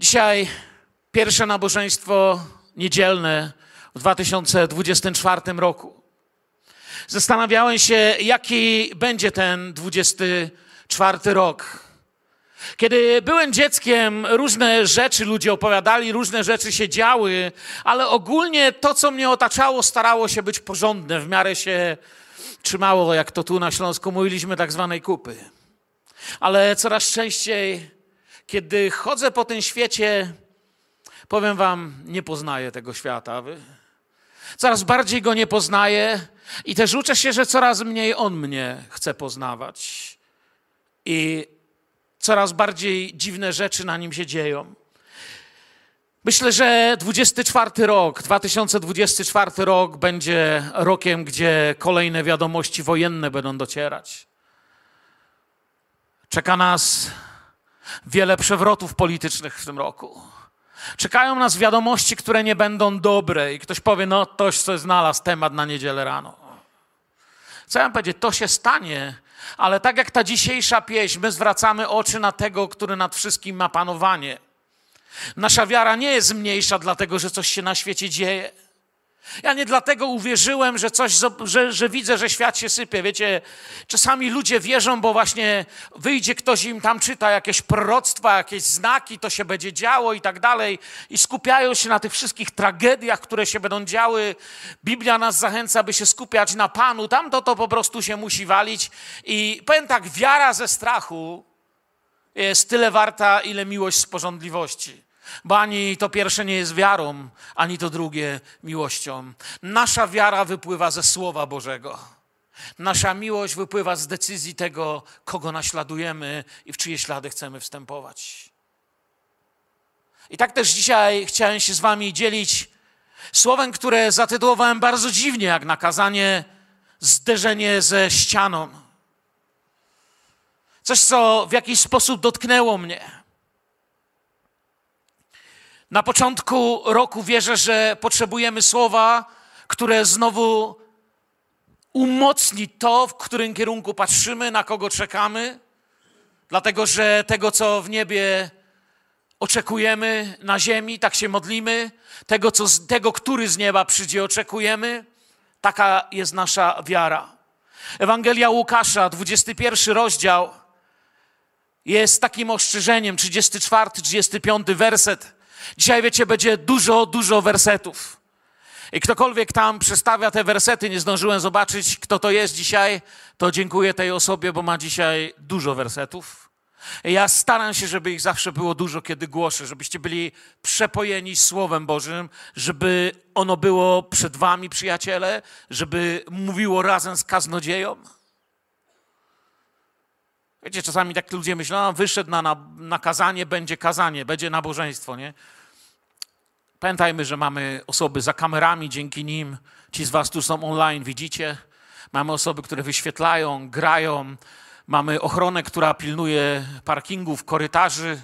Dzisiaj pierwsze nabożeństwo niedzielne w 2024 roku. Zastanawiałem się, jaki będzie ten 24 rok. Kiedy byłem dzieckiem, różne rzeczy ludzie opowiadali, różne rzeczy się działy, ale ogólnie to, co mnie otaczało, starało się być porządne, w miarę się trzymało, jak to tu na Śląsku mówiliśmy, tak zwanej kupy. Ale coraz częściej, kiedy chodzę po tym świecie, powiem wam, nie poznaję tego świata. Coraz bardziej go nie poznaję i też uczę się, że coraz mniej on mnie chce poznawać. I coraz bardziej dziwne rzeczy na nim się dzieją. Myślę, że 24 rok, 2024 rok będzie rokiem, gdzie kolejne wiadomości wojenne będą docierać. Czeka nas wiele przewrotów politycznych w tym roku. Czekają nas wiadomości, które nie będą dobre i ktoś powie, no ktoś sobie znalazł temat na niedzielę rano. Ja mam powiedzieć? To się stanie, ale tak jak ta dzisiejsza pieśń, my zwracamy oczy na tego, który nad wszystkim ma panowanie. Nasza wiara nie jest mniejsza, dlatego że coś się na świecie dzieje. Ja nie dlatego uwierzyłem, że coś, że, że widzę, że świat się sypie. Wiecie, czasami ludzie wierzą, bo właśnie wyjdzie ktoś im tam czyta jakieś proroctwa, jakieś znaki, to się będzie działo i tak dalej. I skupiają się na tych wszystkich tragediach, które się będą działy. Biblia nas zachęca, by się skupiać na Panu. Tamto to po prostu się musi walić. I powiem tak, wiara ze strachu jest tyle warta, ile miłość z porządliwości. Bo ani to pierwsze nie jest wiarą, ani to drugie miłością. Nasza wiara wypływa ze Słowa Bożego. Nasza miłość wypływa z decyzji tego, kogo naśladujemy i w czyje ślady chcemy wstępować. I tak też dzisiaj chciałem się z Wami dzielić słowem, które zatytułowałem bardzo dziwnie, jak nakazanie zderzenie ze ścianą. Coś, co w jakiś sposób dotknęło mnie. Na początku roku wierzę, że potrzebujemy słowa, które znowu umocni to, w którym kierunku patrzymy, na kogo czekamy, dlatego że tego, co w niebie oczekujemy na ziemi, tak się modlimy, tego, co, tego który z nieba przyjdzie, oczekujemy. Taka jest nasza wiara. Ewangelia Łukasza, 21 rozdział, jest takim ostrzeżeniem, 34, 35 werset. Dzisiaj, wiecie, będzie dużo, dużo wersetów. I ktokolwiek tam przestawia te wersety, nie zdążyłem zobaczyć, kto to jest dzisiaj, to dziękuję tej osobie, bo ma dzisiaj dużo wersetów. I ja staram się, żeby ich zawsze było dużo, kiedy głoszę, żebyście byli przepojeni Słowem Bożym, żeby ono było przed wami, przyjaciele, żeby mówiło razem z kaznodzieją. Wiecie, czasami tak ludzie myślą, wyszedł na, na, na kazanie, będzie kazanie, będzie nabożeństwo, nie? Pamiętajmy, że mamy osoby za kamerami, dzięki nim ci z Was tu są online, widzicie? Mamy osoby, które wyświetlają, grają. Mamy ochronę, która pilnuje parkingów, korytarzy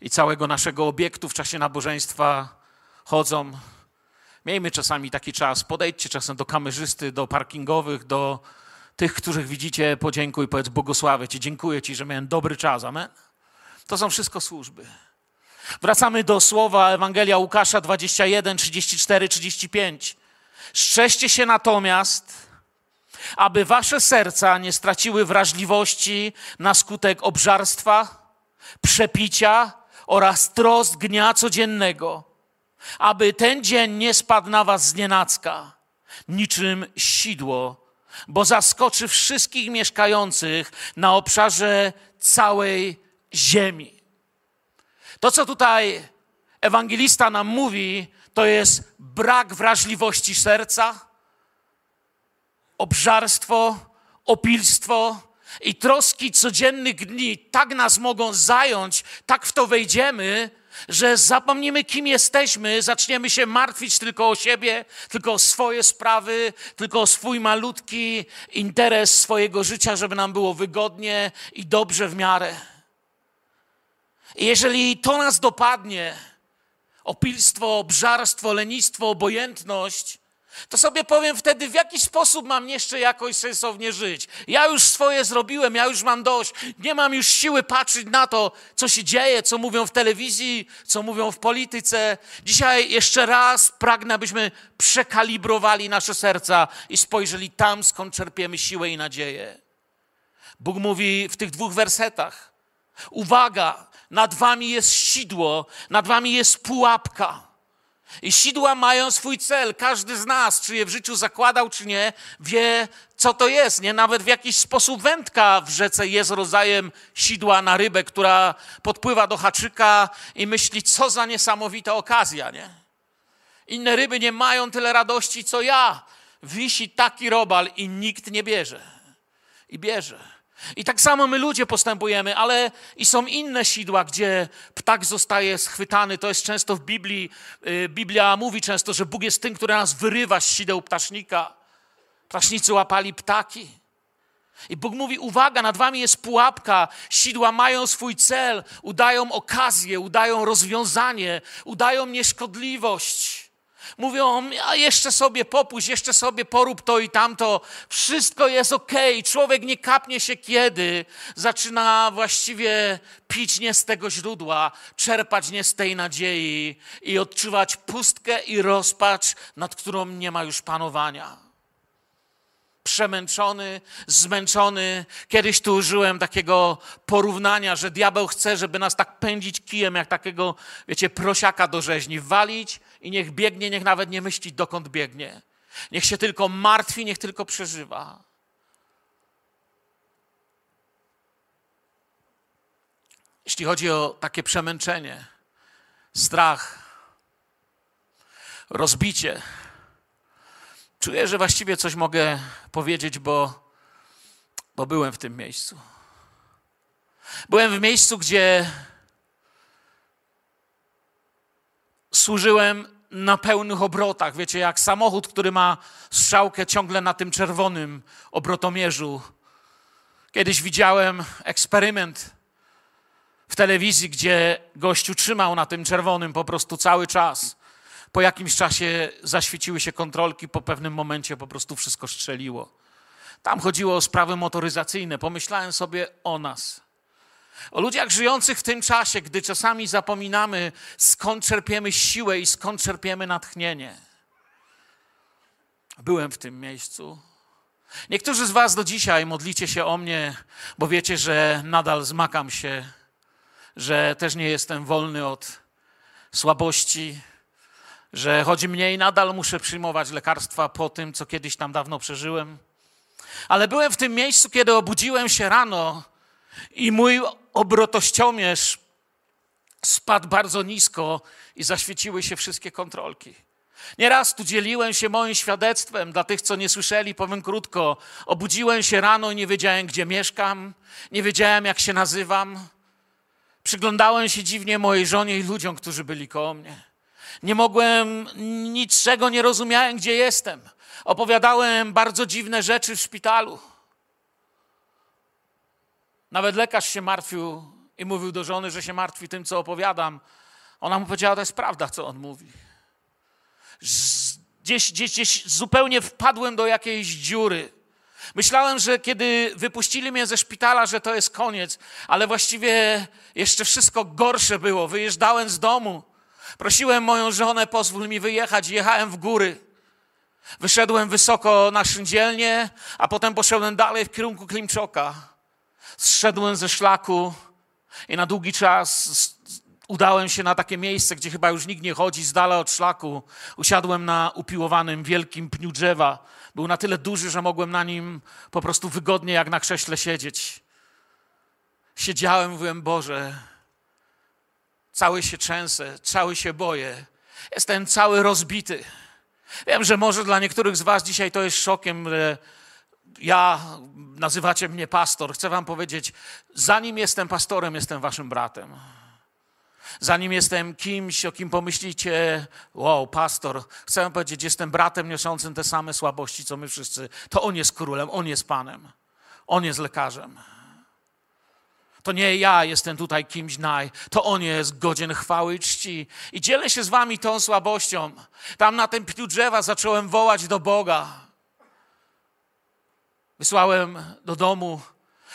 i całego naszego obiektu w czasie nabożeństwa chodzą. Miejmy czasami taki czas, podejdźcie czasem do kamerzysty, do parkingowych, do tych, których widzicie, podziękuj, powiedz błogosławię Ci, dziękuję Ci, że miałem dobry czas, amen. To są wszystko służby. Wracamy do słowa Ewangelia Łukasza 21, 34, 35. Strzeżcie się natomiast, aby wasze serca nie straciły wrażliwości na skutek obżarstwa, przepicia oraz trosk dnia codziennego, aby ten dzień nie spadł na was z nienacka, niczym sidło, bo zaskoczy wszystkich mieszkających na obszarze całej ziemi. To, co tutaj ewangelista nam mówi, to jest brak wrażliwości serca, obżarstwo, opilstwo i troski codziennych dni tak nas mogą zająć, tak w to wejdziemy, że zapomnimy, kim jesteśmy, zaczniemy się martwić tylko o siebie, tylko o swoje sprawy, tylko o swój malutki interes swojego życia, żeby nam było wygodnie i dobrze w miarę. Jeżeli to nas dopadnie, opilstwo, obżarstwo, lenistwo, obojętność, to sobie powiem wtedy, w jaki sposób mam jeszcze jakoś sensownie żyć. Ja już swoje zrobiłem, ja już mam dość. Nie mam już siły patrzeć na to, co się dzieje, co mówią w telewizji, co mówią w polityce. Dzisiaj jeszcze raz pragnę, abyśmy przekalibrowali nasze serca i spojrzeli tam, skąd czerpiemy siłę i nadzieję. Bóg mówi w tych dwóch wersetach: Uwaga, nad wami jest sidło, nad wami jest pułapka. I sidła mają swój cel. Każdy z nas, czy je w życiu zakładał, czy nie, wie, co to jest. Nie? Nawet w jakiś sposób wędka w rzece jest rodzajem sidła na rybę, która podpływa do haczyka i myśli, co za niesamowita okazja. Nie? Inne ryby nie mają tyle radości, co ja. Wisi taki robal i nikt nie bierze. I bierze. I tak samo my ludzie postępujemy, ale i są inne sidła, gdzie ptak zostaje schwytany. To jest często w Biblii. Y, Biblia mówi często, że Bóg jest tym, który nas wyrywa z sideł ptasznika. Ptasznicy łapali ptaki. I Bóg mówi: Uwaga, nad wami jest pułapka. Sidła mają swój cel, udają okazję, udają rozwiązanie, udają nieszkodliwość. Mówią, a jeszcze sobie popuść, jeszcze sobie porób to i tamto. Wszystko jest ok. Człowiek nie kapnie się kiedy. Zaczyna właściwie pić nie z tego źródła, czerpać nie z tej nadziei i odczuwać pustkę i rozpacz, nad którą nie ma już panowania przemęczony, zmęczony. Kiedyś tu użyłem takiego porównania, że diabeł chce, żeby nas tak pędzić kijem, jak takiego, wiecie, prosiaka do rzeźni, walić i niech biegnie, niech nawet nie myśli, dokąd biegnie. Niech się tylko martwi, niech tylko przeżywa. Jeśli chodzi o takie przemęczenie, strach, rozbicie, czuję, że właściwie coś mogę powiedzieć, bo, bo byłem w tym miejscu. Byłem w miejscu, gdzie służyłem na pełnych obrotach. Wiecie, jak samochód, który ma strzałkę ciągle na tym czerwonym obrotomierzu. Kiedyś widziałem eksperyment w telewizji, gdzie gościu trzymał na tym czerwonym po prostu cały czas. Po jakimś czasie zaświeciły się kontrolki, po pewnym momencie po prostu wszystko strzeliło. Tam chodziło o sprawy motoryzacyjne. Pomyślałem sobie o nas. O ludziach żyjących w tym czasie, gdy czasami zapominamy, skąd czerpiemy siłę i skąd czerpiemy natchnienie. Byłem w tym miejscu. Niektórzy z Was do dzisiaj modlicie się o mnie, bo wiecie, że nadal zmakam się, że też nie jestem wolny od słabości, że chodzi mnie i nadal muszę przyjmować lekarstwa po tym, co kiedyś tam dawno przeżyłem. Ale byłem w tym miejscu, kiedy obudziłem się rano i mój obrotościomierz spadł bardzo nisko i zaświeciły się wszystkie kontrolki. Nieraz tu dzieliłem się moim świadectwem dla tych, co nie słyszeli, powiem krótko. Obudziłem się rano i nie wiedziałem, gdzie mieszkam, nie wiedziałem, jak się nazywam. Przyglądałem się dziwnie mojej żonie i ludziom, którzy byli koło mnie. Nie mogłem, niczego nie rozumiałem, gdzie jestem. Opowiadałem bardzo dziwne rzeczy w szpitalu. Nawet lekarz się martwił i mówił do żony, że się martwi tym, co opowiadam. Ona mu powiedziała, to jest prawda, co on mówi. Gdzieś, gdzieś, gdzieś zupełnie wpadłem do jakiejś dziury. Myślałem, że kiedy wypuścili mnie ze szpitala, że to jest koniec, ale właściwie jeszcze wszystko gorsze było. Wyjeżdżałem z domu. Prosiłem moją żonę, pozwól mi wyjechać. Jechałem w góry. Wyszedłem wysoko na szyndzielnię, a potem poszedłem dalej w kierunku Klimczoka. Zszedłem ze szlaku i na długi czas udałem się na takie miejsce, gdzie chyba już nikt nie chodzi, z dala od szlaku. Usiadłem na upiłowanym wielkim pniu drzewa. Był na tyle duży, że mogłem na nim po prostu wygodnie jak na krześle siedzieć. Siedziałem, mówiłem, Boże, cały się trzęsę, cały się boję. Jestem cały rozbity. Wiem, że może dla niektórych z Was dzisiaj to jest szokiem, że ja, nazywacie mnie pastor. Chcę Wam powiedzieć, zanim jestem pastorem, jestem Waszym bratem. Zanim jestem kimś, o kim pomyślicie, wow, pastor, chcę Wam powiedzieć, jestem bratem niosącym te same słabości, co my wszyscy. To On jest królem, On jest Panem, On jest lekarzem. To nie ja jestem tutaj kimś naj, to On jest godzien chwały i czci. I dzielę się z wami tą słabością. Tam na tym pniu drzewa zacząłem wołać do Boga. Wysłałem do domu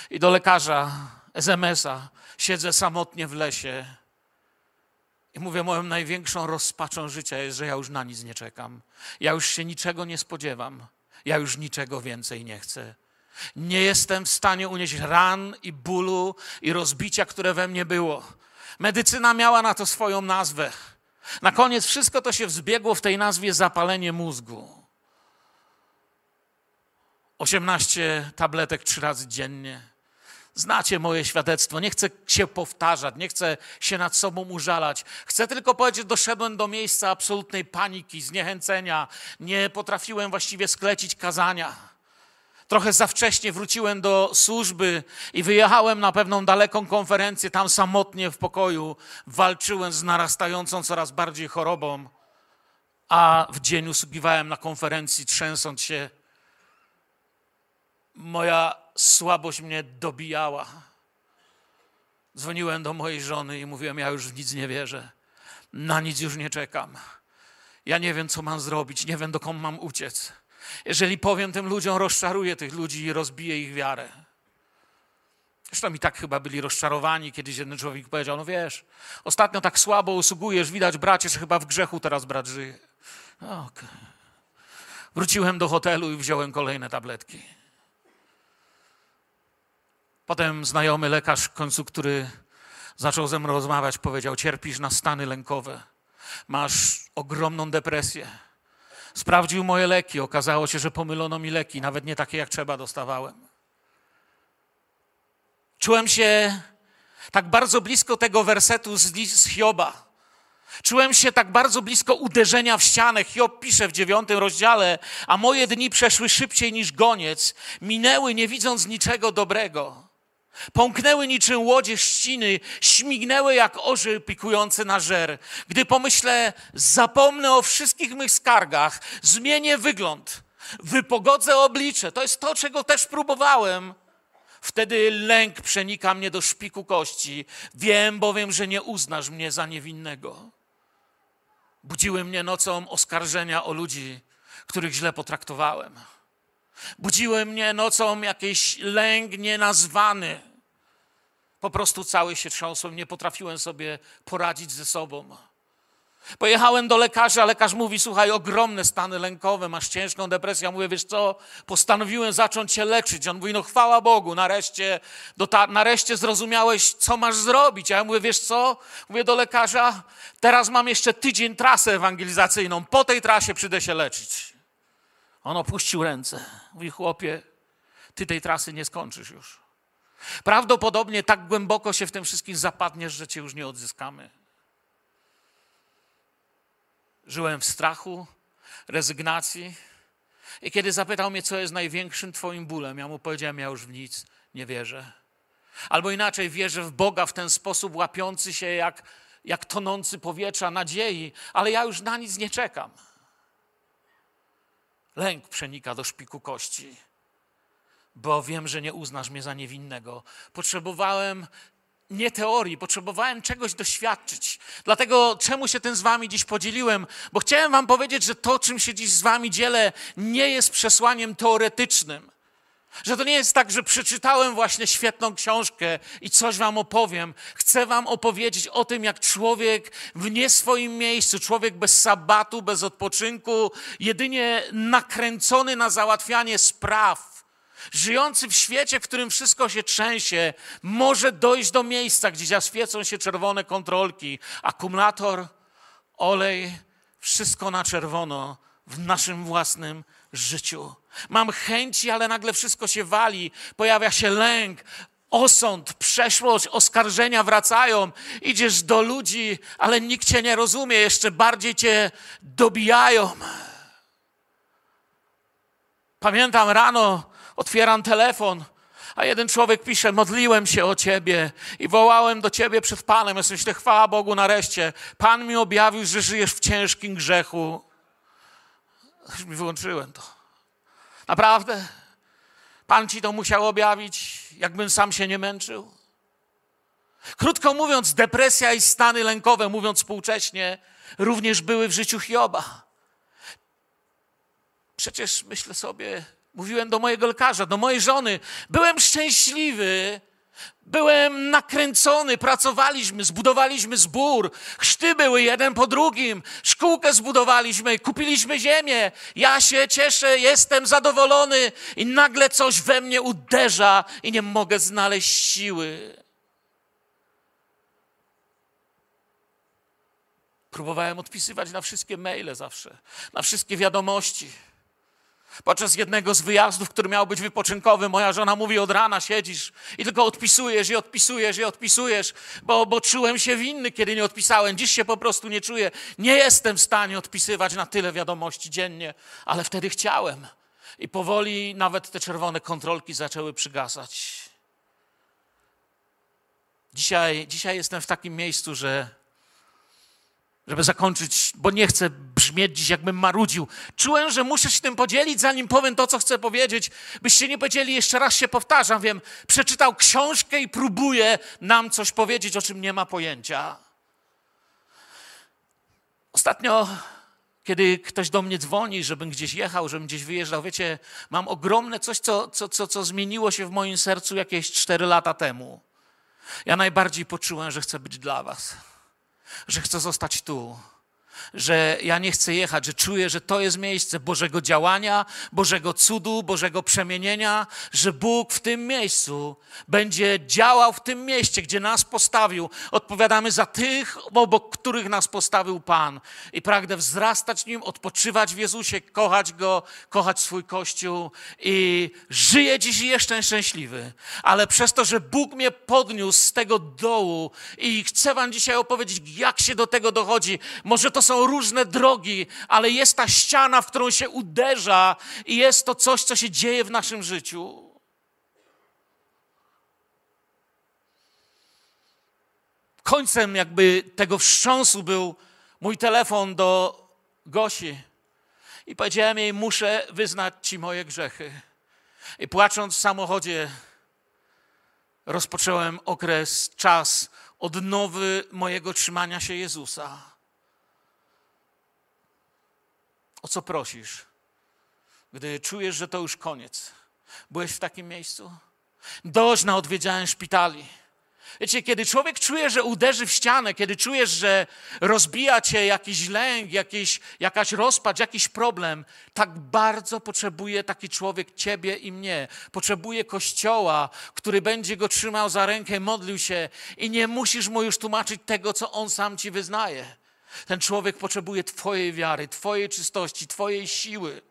i do lekarza SMS-a. Siedzę samotnie w lesie. I mówię, moją największą rozpaczą życia jest, że ja już na nic nie czekam. Ja już się niczego nie spodziewam. Ja już niczego więcej nie chcę. Nie jestem w stanie unieść ran i bólu i rozbicia, które we mnie było. Medycyna miała na to swoją nazwę. Na koniec wszystko to się wzbiegło w tej nazwie zapalenie mózgu. 18 tabletek trzy razy dziennie. Znacie moje świadectwo. Nie chcę się powtarzać, nie chcę się nad sobą użalać. Chcę tylko powiedzieć, że doszedłem do miejsca absolutnej paniki, zniechęcenia. Nie potrafiłem właściwie sklecić kazania. Trochę za wcześnie wróciłem do służby i wyjechałem na pewną daleką konferencję. Tam samotnie w pokoju walczyłem z narastającą coraz bardziej chorobą. A w dzień usługiwałem na konferencji, trzęsąc się. Moja słabość mnie dobijała. Dzwoniłem do mojej żony i mówiłem: Ja już w nic nie wierzę. Na nic już nie czekam. Ja nie wiem, co mam zrobić, nie wiem, dokąd mam uciec. Jeżeli powiem tym ludziom, rozczaruję tych ludzi i rozbiję ich wiarę. Zresztą mi tak chyba byli rozczarowani. Kiedyś jeden człowiek powiedział: No wiesz, ostatnio tak słabo usługujesz, widać, bracie, że chyba w grzechu teraz brat żyje. Okay. Wróciłem do hotelu i wziąłem kolejne tabletki. Potem znajomy lekarz w końcu, który zaczął ze mną rozmawiać, powiedział: Cierpisz na stany lękowe, masz ogromną depresję. Sprawdził moje leki, okazało się, że pomylono mi leki, nawet nie takie jak trzeba dostawałem. Czułem się tak bardzo blisko tego wersetu z, z Hioba. Czułem się tak bardzo blisko uderzenia w ścianę. Hiob pisze w dziewiątym rozdziale, a moje dni przeszły szybciej niż goniec, minęły nie widząc niczego dobrego. Pąknęły niczym łodzie ściny, śmignęły jak orzeł pikujący na żer. Gdy pomyślę, zapomnę o wszystkich mych skargach, zmienię wygląd, wypogodzę oblicze. To jest to, czego też próbowałem. Wtedy lęk przenika mnie do szpiku kości. Wiem bowiem, że nie uznasz mnie za niewinnego. Budziły mnie nocą oskarżenia o ludzi, których źle potraktowałem. Budziły mnie nocą jakiś lęk nienazwany. Po prostu cały się trząsłem, nie potrafiłem sobie poradzić ze sobą. Pojechałem do lekarza, lekarz mówi, słuchaj, ogromne stany lękowe, masz ciężką depresję. Ja mówię, wiesz co, postanowiłem zacząć się leczyć. On mówi, no chwała Bogu, nareszcie, ta, nareszcie zrozumiałeś, co masz zrobić. Ja mówię, wiesz co, mówię do lekarza, teraz mam jeszcze tydzień trasę ewangelizacyjną, po tej trasie przyjdę się leczyć. On opuścił ręce. Mówi, chłopie, ty tej trasy nie skończysz już. Prawdopodobnie tak głęboko się w tym wszystkim zapadniesz, że cię już nie odzyskamy. Żyłem w strachu, rezygnacji. I kiedy zapytał mnie, co jest największym Twoim bólem, ja mu powiedziałem, ja już w nic nie wierzę. Albo inaczej, wierzę w Boga w ten sposób łapiący się jak, jak tonący powietrza nadziei, ale ja już na nic nie czekam. Lęk przenika do szpiku kości, bo wiem, że nie uznasz mnie za niewinnego. Potrzebowałem nie teorii, potrzebowałem czegoś doświadczyć. Dlatego czemu się tym z wami dziś podzieliłem? Bo chciałem wam powiedzieć, że to, czym się dziś z wami dzielę, nie jest przesłaniem teoretycznym. Że to nie jest tak, że przeczytałem właśnie świetną książkę i coś wam opowiem. Chcę wam opowiedzieć o tym, jak człowiek w nie swoim miejscu, człowiek bez sabatu, bez odpoczynku, jedynie nakręcony na załatwianie spraw, żyjący w świecie, w którym wszystko się trzęsie, może dojść do miejsca, gdzie zaświecą się czerwone kontrolki, akumulator, olej, wszystko na czerwono w naszym własnym życiu. Mam chęci, ale nagle wszystko się wali, pojawia się lęk, osąd, przeszłość, oskarżenia wracają. Idziesz do ludzi, ale nikt cię nie rozumie, jeszcze bardziej cię dobijają. Pamiętam rano, otwieram telefon, a jeden człowiek pisze: Modliłem się o ciebie i wołałem do ciebie przed Panem. Ja myślę, chwała Bogu, nareszcie. Pan mi objawił, że żyjesz w ciężkim grzechu. Już mi wyłączyłem to. Naprawdę? Pan ci to musiał objawić, jakbym sam się nie męczył? Krótko mówiąc, depresja i stany lękowe, mówiąc współcześnie, również były w życiu Hioba. Przecież myślę sobie, mówiłem do mojego lekarza, do mojej żony, byłem szczęśliwy, Byłem nakręcony, pracowaliśmy, zbudowaliśmy zbór, chrzty były jeden po drugim, szkółkę zbudowaliśmy, kupiliśmy ziemię. Ja się cieszę, jestem zadowolony i nagle coś we mnie uderza i nie mogę znaleźć siły. Próbowałem odpisywać na wszystkie maile zawsze, na wszystkie wiadomości. Podczas jednego z wyjazdów, który miał być wypoczynkowy, moja żona mówi: Od rana siedzisz i tylko odpisujesz i odpisujesz i odpisujesz, bo, bo czułem się winny, kiedy nie odpisałem. Dziś się po prostu nie czuję. Nie jestem w stanie odpisywać na tyle wiadomości dziennie, ale wtedy chciałem. I powoli nawet te czerwone kontrolki zaczęły przygasać. Dzisiaj, dzisiaj jestem w takim miejscu, że żeby zakończyć, bo nie chcę brzmieć dziś, jakbym marudził. Czułem, że muszę się tym podzielić, zanim powiem to, co chcę powiedzieć. Byście nie powiedzieli, jeszcze raz się powtarzam, wiem, przeczytał książkę i próbuje nam coś powiedzieć, o czym nie ma pojęcia. Ostatnio, kiedy ktoś do mnie dzwoni, żebym gdzieś jechał, żebym gdzieś wyjeżdżał, wiecie, mam ogromne coś, co, co, co, co zmieniło się w moim sercu jakieś cztery lata temu. Ja najbardziej poczułem, że chcę być dla Was że chcę zostać tu że ja nie chcę jechać, że czuję, że to jest miejsce Bożego działania, Bożego cudu, Bożego przemienienia, że Bóg w tym miejscu będzie działał w tym mieście, gdzie nas postawił. Odpowiadamy za tych, obok których nas postawił Pan. I pragnę wzrastać Nim, odpoczywać w Jezusie, kochać Go, kochać swój Kościół i żyję dziś jestem szczęśliwy. Ale przez to, że Bóg mnie podniósł z tego dołu i chcę Wam dzisiaj opowiedzieć, jak się do tego dochodzi. Może to są różne drogi, ale jest ta ściana, w którą się uderza i jest to coś, co się dzieje w naszym życiu. Końcem jakby tego wstrząsu był mój telefon do Gosi. I powiedziałem jej, muszę wyznać Ci moje grzechy. I płacząc w samochodzie, rozpocząłem okres, czas odnowy mojego trzymania się Jezusa. O co prosisz, gdy czujesz, że to już koniec? Byłeś w takim miejscu? Dość na odwiedzałem szpitali. Wiecie, kiedy człowiek czuje, że uderzy w ścianę, kiedy czujesz, że rozbija cię jakiś lęk, jakiś, jakaś rozpacz, jakiś problem, tak bardzo potrzebuje taki człowiek ciebie i mnie. Potrzebuje kościoła, który będzie go trzymał za rękę, modlił się i nie musisz mu już tłumaczyć tego, co on sam ci wyznaje. Ten człowiek potrzebuje Twojej wiary, Twojej czystości, Twojej siły.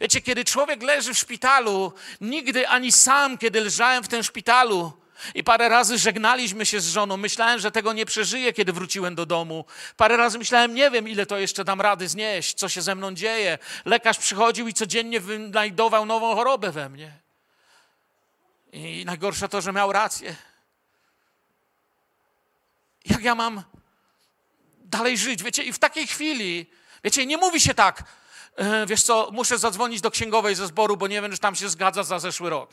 Wiecie, kiedy człowiek leży w szpitalu, nigdy ani sam, kiedy leżałem w tym szpitalu i parę razy żegnaliśmy się z żoną, myślałem, że tego nie przeżyję, kiedy wróciłem do domu. Parę razy myślałem, nie wiem, ile to jeszcze dam rady znieść, co się ze mną dzieje. Lekarz przychodził i codziennie wynajdował nową chorobę we mnie. I najgorsze to, że miał rację. Jak ja mam dalej żyć. Wiecie, i w takiej chwili, wiecie, nie mówi się tak, e, wiesz co, muszę zadzwonić do księgowej ze zboru, bo nie wiem, czy tam się zgadza za zeszły rok.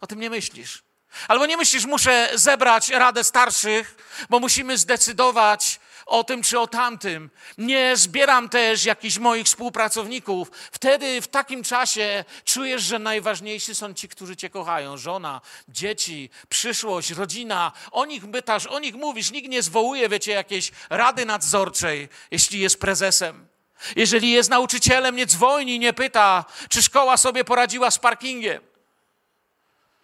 O tym nie myślisz. Albo nie myślisz, muszę zebrać radę starszych, bo musimy zdecydować, o tym czy o tamtym. Nie zbieram też jakichś moich współpracowników. Wtedy, w takim czasie czujesz, że najważniejsi są ci, którzy cię kochają. Żona, dzieci, przyszłość, rodzina. O nich pytasz, o nich mówisz. Nikt nie zwołuje, wiecie, jakiejś rady nadzorczej, jeśli jest prezesem. Jeżeli jest nauczycielem, nie dzwoni, nie pyta, czy szkoła sobie poradziła z parkingiem.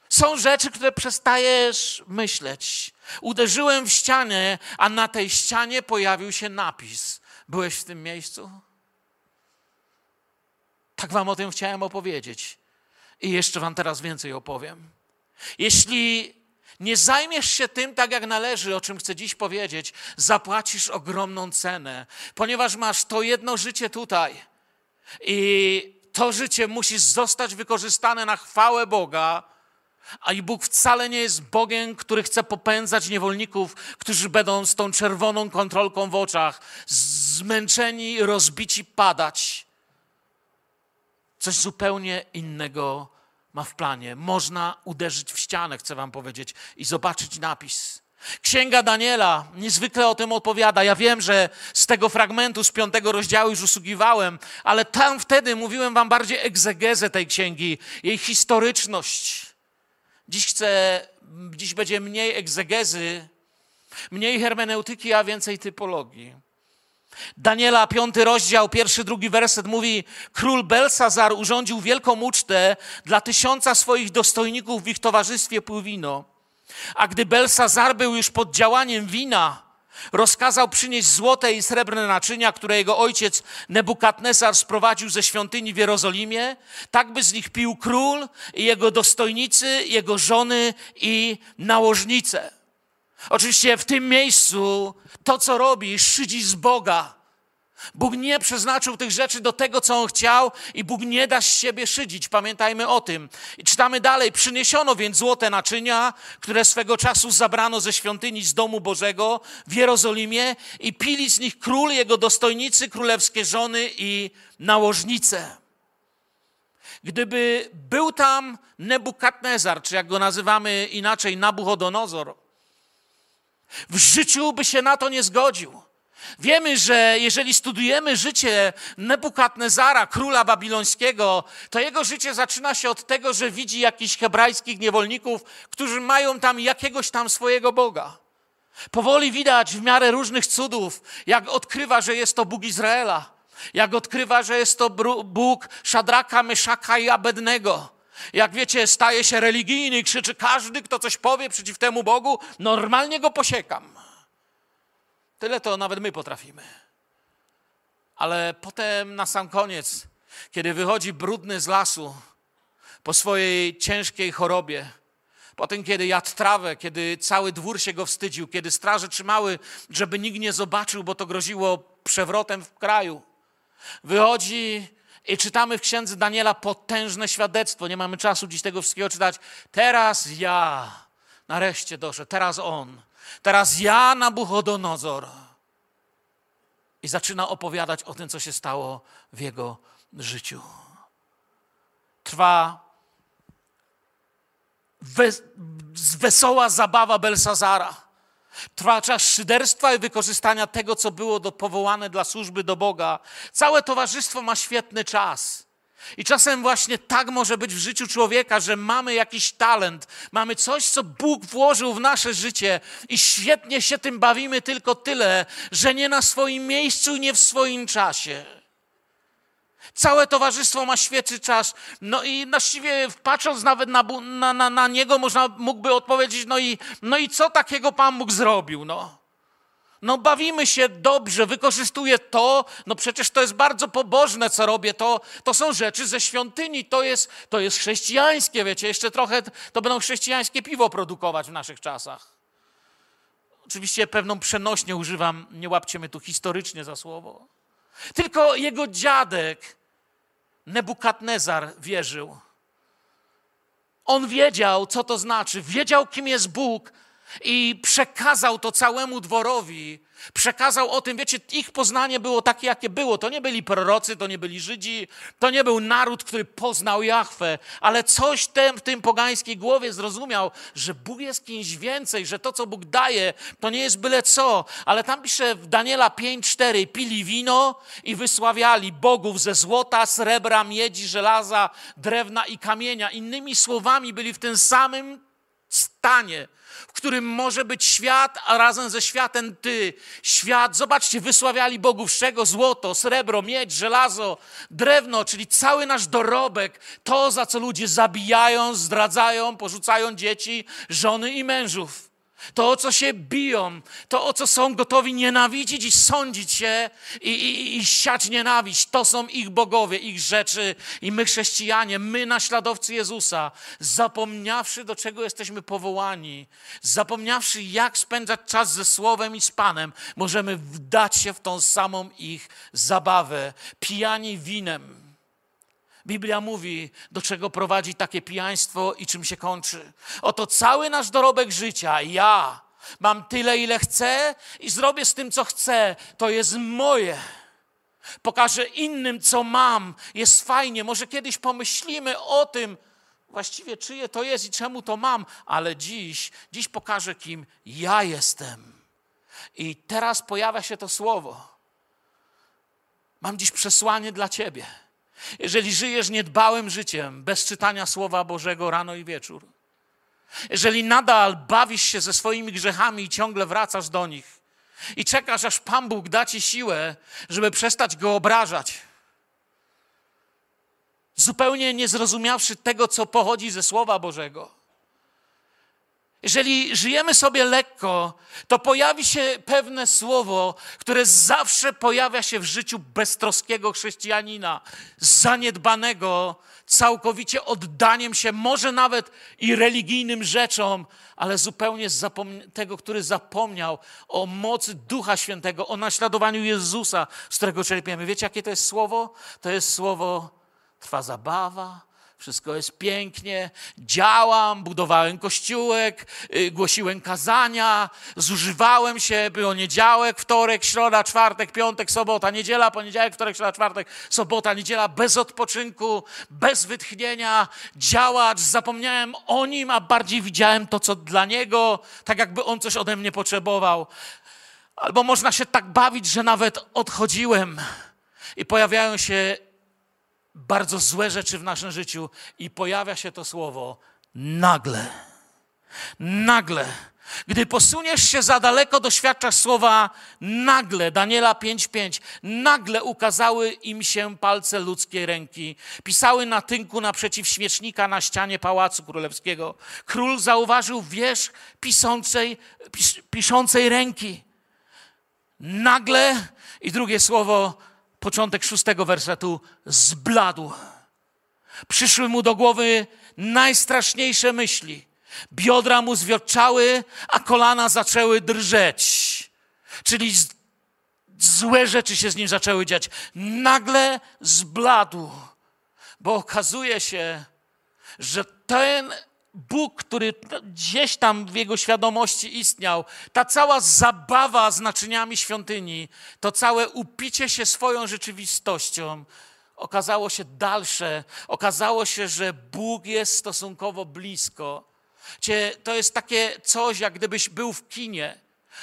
Są rzeczy, które przestajesz myśleć. Uderzyłem w ścianę, a na tej ścianie pojawił się napis. Byłeś w tym miejscu? Tak wam o tym chciałem opowiedzieć. I jeszcze wam teraz więcej opowiem. Jeśli nie zajmiesz się tym tak, jak należy, o czym chcę dziś powiedzieć, zapłacisz ogromną cenę, ponieważ masz to jedno życie tutaj. I to życie musisz zostać wykorzystane na chwałę Boga a i Bóg wcale nie jest Bogiem, który chce popędzać niewolników, którzy będą z tą czerwoną kontrolką w oczach, zmęczeni, rozbici, padać. Coś zupełnie innego ma w planie. Można uderzyć w ścianę, chcę Wam powiedzieć, i zobaczyć napis. Księga Daniela niezwykle o tym opowiada. Ja wiem, że z tego fragmentu, z piątego rozdziału już usługiwałem, ale tam wtedy mówiłem wam bardziej egzegezę tej księgi, jej historyczność. Dziś chcę, dziś będzie mniej egzegezy, mniej hermeneutyki, a więcej typologii. Daniela, piąty rozdział, pierwszy, drugi werset mówi: Król Belsazar urządził wielką ucztę dla tysiąca swoich dostojników w ich towarzystwie pił wino. A gdy Belsazar był już pod działaniem wina, rozkazał przynieść złote i srebrne naczynia, które jego ojciec Nebukadnesar sprowadził ze świątyni w Jerozolimie, tak by z nich pił król i jego dostojnicy, jego żony i nałożnice. Oczywiście w tym miejscu to, co robi, szydzi z Boga. Bóg nie przeznaczył tych rzeczy do tego, co On chciał i Bóg nie da z siebie szydzić. Pamiętajmy o tym. I czytamy dalej. Przyniesiono więc złote naczynia, które swego czasu zabrano ze świątyni z domu Bożego w Jerozolimie i pili z nich król, jego dostojnicy, królewskie żony i nałożnice. Gdyby był tam Nebukadnezar, czy jak go nazywamy inaczej, Nabuchodonozor, w życiu by się na to nie zgodził. Wiemy, że jeżeli studujemy życie Nebukadnezara, króla babilońskiego, to jego życie zaczyna się od tego, że widzi jakichś hebrajskich niewolników, którzy mają tam jakiegoś tam swojego Boga. Powoli widać w miarę różnych cudów, jak odkrywa, że jest to Bóg Izraela, jak odkrywa, że jest to Bóg Szadraka, Myszaka i Abednego. Jak wiecie, staje się religijny i krzyczy każdy, kto coś powie przeciw temu Bogu, normalnie go posiekam. Tyle to nawet my potrafimy. Ale potem na sam koniec, kiedy wychodzi brudny z lasu po swojej ciężkiej chorobie, potem kiedy jadł trawę, kiedy cały dwór się go wstydził, kiedy straże trzymały, żeby nikt nie zobaczył, bo to groziło przewrotem w kraju, wychodzi i czytamy w księdze Daniela potężne świadectwo. Nie mamy czasu dziś tego wszystkiego czytać. Teraz ja, nareszcie doszedł, teraz on. Teraz ja, Nabuchodonozor. I zaczyna opowiadać o tym, co się stało w jego życiu. Trwa wesoła zabawa Belsazara. Trwa czas szyderstwa i wykorzystania tego, co było do, powołane dla służby do Boga. Całe towarzystwo ma świetny czas. I czasem właśnie tak może być w życiu człowieka, że mamy jakiś talent, mamy coś, co Bóg włożył w nasze życie i świetnie się tym bawimy, tylko tyle, że nie na swoim miejscu nie w swoim czasie. Całe towarzystwo ma świetny czas. No i właściwie patrząc nawet na, na, na, na niego, można mógłby odpowiedzieć, no i, no i co takiego Pan Bóg zrobił? No. No bawimy się dobrze, wykorzystuję to, no przecież to jest bardzo pobożne, co robię, to, to są rzeczy ze świątyni, to jest, to jest chrześcijańskie, wiecie, jeszcze trochę to będą chrześcijańskie piwo produkować w naszych czasach. Oczywiście pewną przenośnie używam, nie łapcie mnie tu historycznie za słowo. Tylko jego dziadek Nebukadnezar wierzył. On wiedział, co to znaczy, wiedział, kim jest Bóg i przekazał to całemu dworowi, Przekazał o tym, wiecie, ich poznanie było takie, jakie było. To nie byli prorocy, to nie byli Żydzi, to nie był naród, który poznał Jahwe, ale coś tem, w tym pogańskiej głowie zrozumiał, że Bóg jest kimś więcej, że to, co Bóg daje, to nie jest byle co. Ale tam pisze w Daniela 5:4, pili wino i wysławiali bogów ze złota, srebra, miedzi, żelaza, drewna i kamienia. Innymi słowami byli w tym samym stanie, w którym może być świat, a razem ze światem ty. Świat, zobaczcie, wysławiali bogów czego? Złoto, srebro, miedź, żelazo, drewno, czyli cały nasz dorobek, to za co ludzie zabijają, zdradzają, porzucają dzieci, żony i mężów. To, o co się biją, to, o co są gotowi nienawidzić i sądzić się i, i, i siać nienawiść, to są ich bogowie, ich rzeczy. I my, chrześcijanie, my, naśladowcy Jezusa, zapomniawszy, do czego jesteśmy powołani, zapomniawszy, jak spędzać czas ze Słowem i z Panem, możemy wdać się w tą samą ich zabawę, pijani winem Biblia mówi, do czego prowadzi takie pijaństwo i czym się kończy. Oto cały nasz dorobek życia, ja mam tyle, ile chcę i zrobię z tym, co chcę. To jest moje. Pokażę innym, co mam. Jest fajnie. Może kiedyś pomyślimy o tym, właściwie czyje to jest i czemu to mam, ale dziś, dziś pokażę, kim ja jestem. I teraz pojawia się to słowo. Mam dziś przesłanie dla ciebie. Jeżeli żyjesz niedbałym życiem, bez czytania Słowa Bożego rano i wieczór, jeżeli nadal bawisz się ze swoimi grzechami i ciągle wracasz do nich i czekasz, aż Pan Bóg da ci siłę, żeby przestać go obrażać, zupełnie nie zrozumiawszy tego, co pochodzi ze Słowa Bożego, jeżeli żyjemy sobie lekko, to pojawi się pewne słowo, które zawsze pojawia się w życiu beztroskiego chrześcijanina, zaniedbanego, całkowicie oddaniem się, może nawet i religijnym rzeczom, ale zupełnie tego, który zapomniał o mocy Ducha Świętego, o naśladowaniu Jezusa, z którego czerpiemy. Wiecie, jakie to jest słowo? To jest słowo trwa zabawa, wszystko jest pięknie, działam, budowałem kościółek, y, głosiłem kazania, zużywałem się, było niedziałek, wtorek, środa, czwartek, piątek, sobota, niedziela, poniedziałek, wtorek, środa, czwartek, sobota, niedziela, bez odpoczynku, bez wytchnienia, działać, zapomniałem o nim, a bardziej widziałem to, co dla niego, tak jakby on coś ode mnie potrzebował. Albo można się tak bawić, że nawet odchodziłem. I pojawiają się bardzo złe rzeczy w naszym życiu i pojawia się to słowo nagle. Nagle. Gdy posuniesz się za daleko, doświadczasz słowa nagle, Daniela 5:5. Nagle ukazały im się palce ludzkiej ręki. Pisały na tynku naprzeciw świecznika na ścianie pałacu królewskiego. Król zauważył wierzch piszącej, pis, piszącej ręki. Nagle i drugie słowo początek szóstego wersetu, zbladł. Przyszły mu do głowy najstraszniejsze myśli. Biodra mu zwiotczały, a kolana zaczęły drżeć. Czyli złe rzeczy się z nim zaczęły dziać. Nagle zbladł, bo okazuje się, że ten Bóg, który gdzieś tam w jego świadomości istniał, ta cała zabawa z naczyniami świątyni, to całe upicie się swoją rzeczywistością, okazało się dalsze. Okazało się, że Bóg jest stosunkowo blisko. Cie, to jest takie coś, jak gdybyś był w kinie.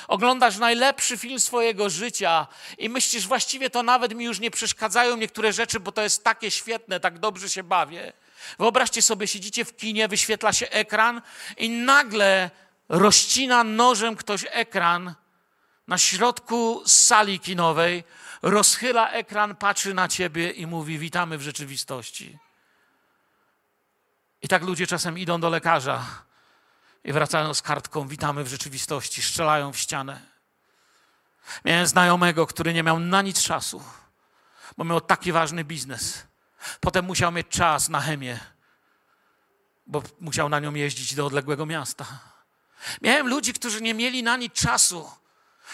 Oglądasz najlepszy film swojego życia i myślisz, właściwie to nawet mi już nie przeszkadzają niektóre rzeczy, bo to jest takie świetne, tak dobrze się bawię. Wyobraźcie sobie, siedzicie w kinie, wyświetla się ekran i nagle rozcina nożem ktoś ekran na środku sali kinowej, rozchyla ekran, patrzy na ciebie i mówi: Witamy w rzeczywistości. I tak ludzie czasem idą do lekarza i wracają z kartką: Witamy w rzeczywistości, strzelają w ścianę. Miałem znajomego, który nie miał na nic czasu, bo miał taki ważny biznes Potem musiał mieć czas na chemię, bo musiał na nią jeździć do odległego miasta. Miałem ludzi, którzy nie mieli na nic czasu,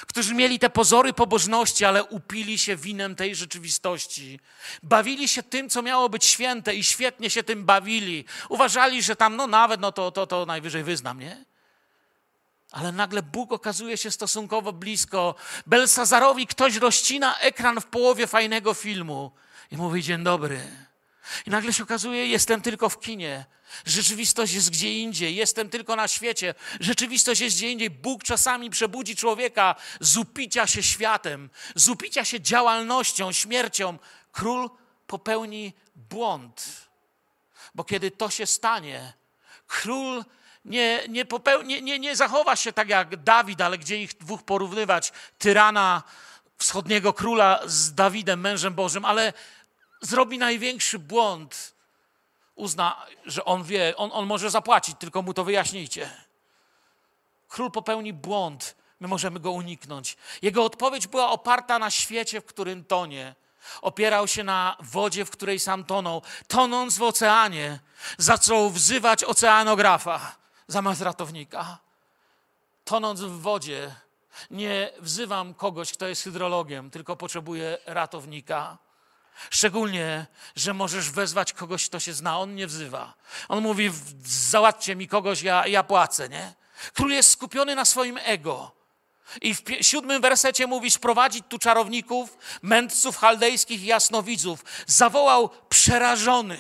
którzy mieli te pozory pobożności, ale upili się winem tej rzeczywistości. Bawili się tym, co miało być święte i świetnie się tym bawili. Uważali, że tam, no nawet, no to, to, to najwyżej wyznam, nie? Ale nagle Bóg okazuje się stosunkowo blisko. Belsazarowi ktoś rozcina ekran w połowie fajnego filmu i mówi: Dzień dobry. I nagle się okazuje, jestem tylko w kinie. Rzeczywistość jest gdzie indziej, jestem tylko na świecie. Rzeczywistość jest gdzie indziej. Bóg czasami przebudzi człowieka z upicia się światem, z upicia się działalnością, śmiercią. Król popełni błąd. Bo kiedy to się stanie, król nie, nie, popełni, nie, nie zachowa się tak jak Dawid, ale gdzie ich dwóch porównywać, tyrana wschodniego króla z Dawidem, mężem Bożym, ale zrobi największy błąd, uzna, że on wie, on, on może zapłacić, tylko mu to wyjaśnijcie. Król popełni błąd, my możemy go uniknąć. Jego odpowiedź była oparta na świecie, w którym tonie. Opierał się na wodzie, w której sam tonął. Tonąc w oceanie, zaczął wzywać oceanografa zamiast ratownika. Tonąc w wodzie, nie wzywam kogoś, kto jest hydrologiem, tylko potrzebuję ratownika. Szczególnie, że możesz wezwać kogoś, kto się zna. On nie wzywa. On mówi, załatwcie mi kogoś, ja, ja płacę, nie? Król jest skupiony na swoim ego. I w siódmym wersecie mówi, sprowadzić tu czarowników, mędrców chaldejskich i jasnowidzów. Zawołał przerażony.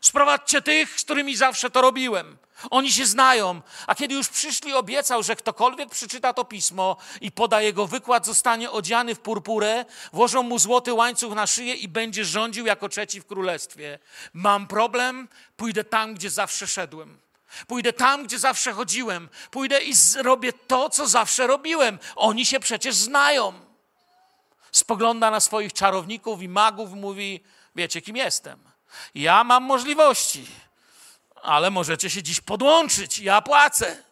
Sprowadźcie tych, z którymi zawsze to robiłem. Oni się znają. A kiedy już przyszli, obiecał, że ktokolwiek przeczyta to pismo i poda jego wykład, zostanie odziany w purpurę, włożą mu złoty łańcuch na szyję i będzie rządził jako trzeci w królestwie. Mam problem, pójdę tam, gdzie zawsze szedłem. Pójdę tam, gdzie zawsze chodziłem. Pójdę i zrobię to, co zawsze robiłem. Oni się przecież znają. Spogląda na swoich czarowników i magów, mówi: Wiecie, kim jestem? Ja mam możliwości ale możecie się dziś podłączyć. Ja płacę.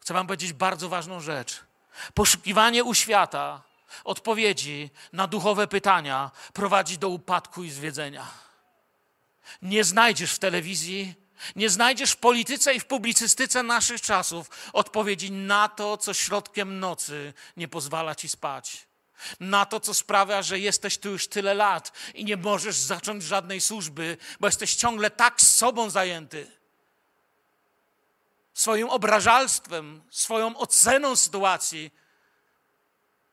Chcę Wam powiedzieć bardzo ważną rzecz. Poszukiwanie u świata odpowiedzi na duchowe pytania prowadzi do upadku i zwiedzenia. Nie znajdziesz w telewizji, nie znajdziesz w polityce i w publicystyce naszych czasów odpowiedzi na to, co środkiem nocy nie pozwala ci spać na to, co sprawia, że jesteś tu już tyle lat i nie możesz zacząć żadnej służby, bo jesteś ciągle tak z sobą zajęty. Swoim obrażalstwem, swoją oceną sytuacji,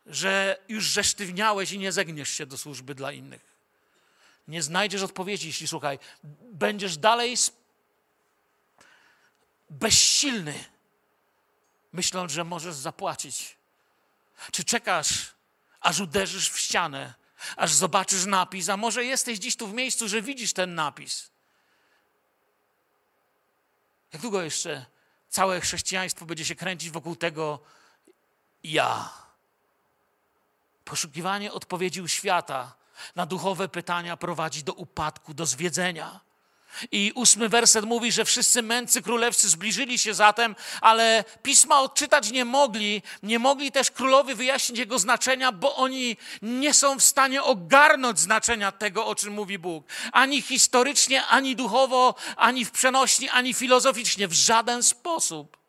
że już żesztywniałeś i nie zegniesz się do służby dla innych. Nie znajdziesz odpowiedzi, jeśli słuchaj, będziesz dalej bezsilny, myśląc, że możesz zapłacić. Czy czekasz aż uderzysz w ścianę, aż zobaczysz napis, a może jesteś dziś tu w miejscu, że widzisz ten napis. Jak długo jeszcze całe chrześcijaństwo będzie się kręcić wokół tego ja? Poszukiwanie odpowiedzi u świata na duchowe pytania prowadzi do upadku, do zwiedzenia. I ósmy werset mówi, że wszyscy mędrcy królewscy zbliżyli się zatem, ale pisma odczytać nie mogli, nie mogli też królowi wyjaśnić jego znaczenia, bo oni nie są w stanie ogarnąć znaczenia tego, o czym mówi Bóg. Ani historycznie, ani duchowo, ani w przenośni, ani filozoficznie, w żaden sposób.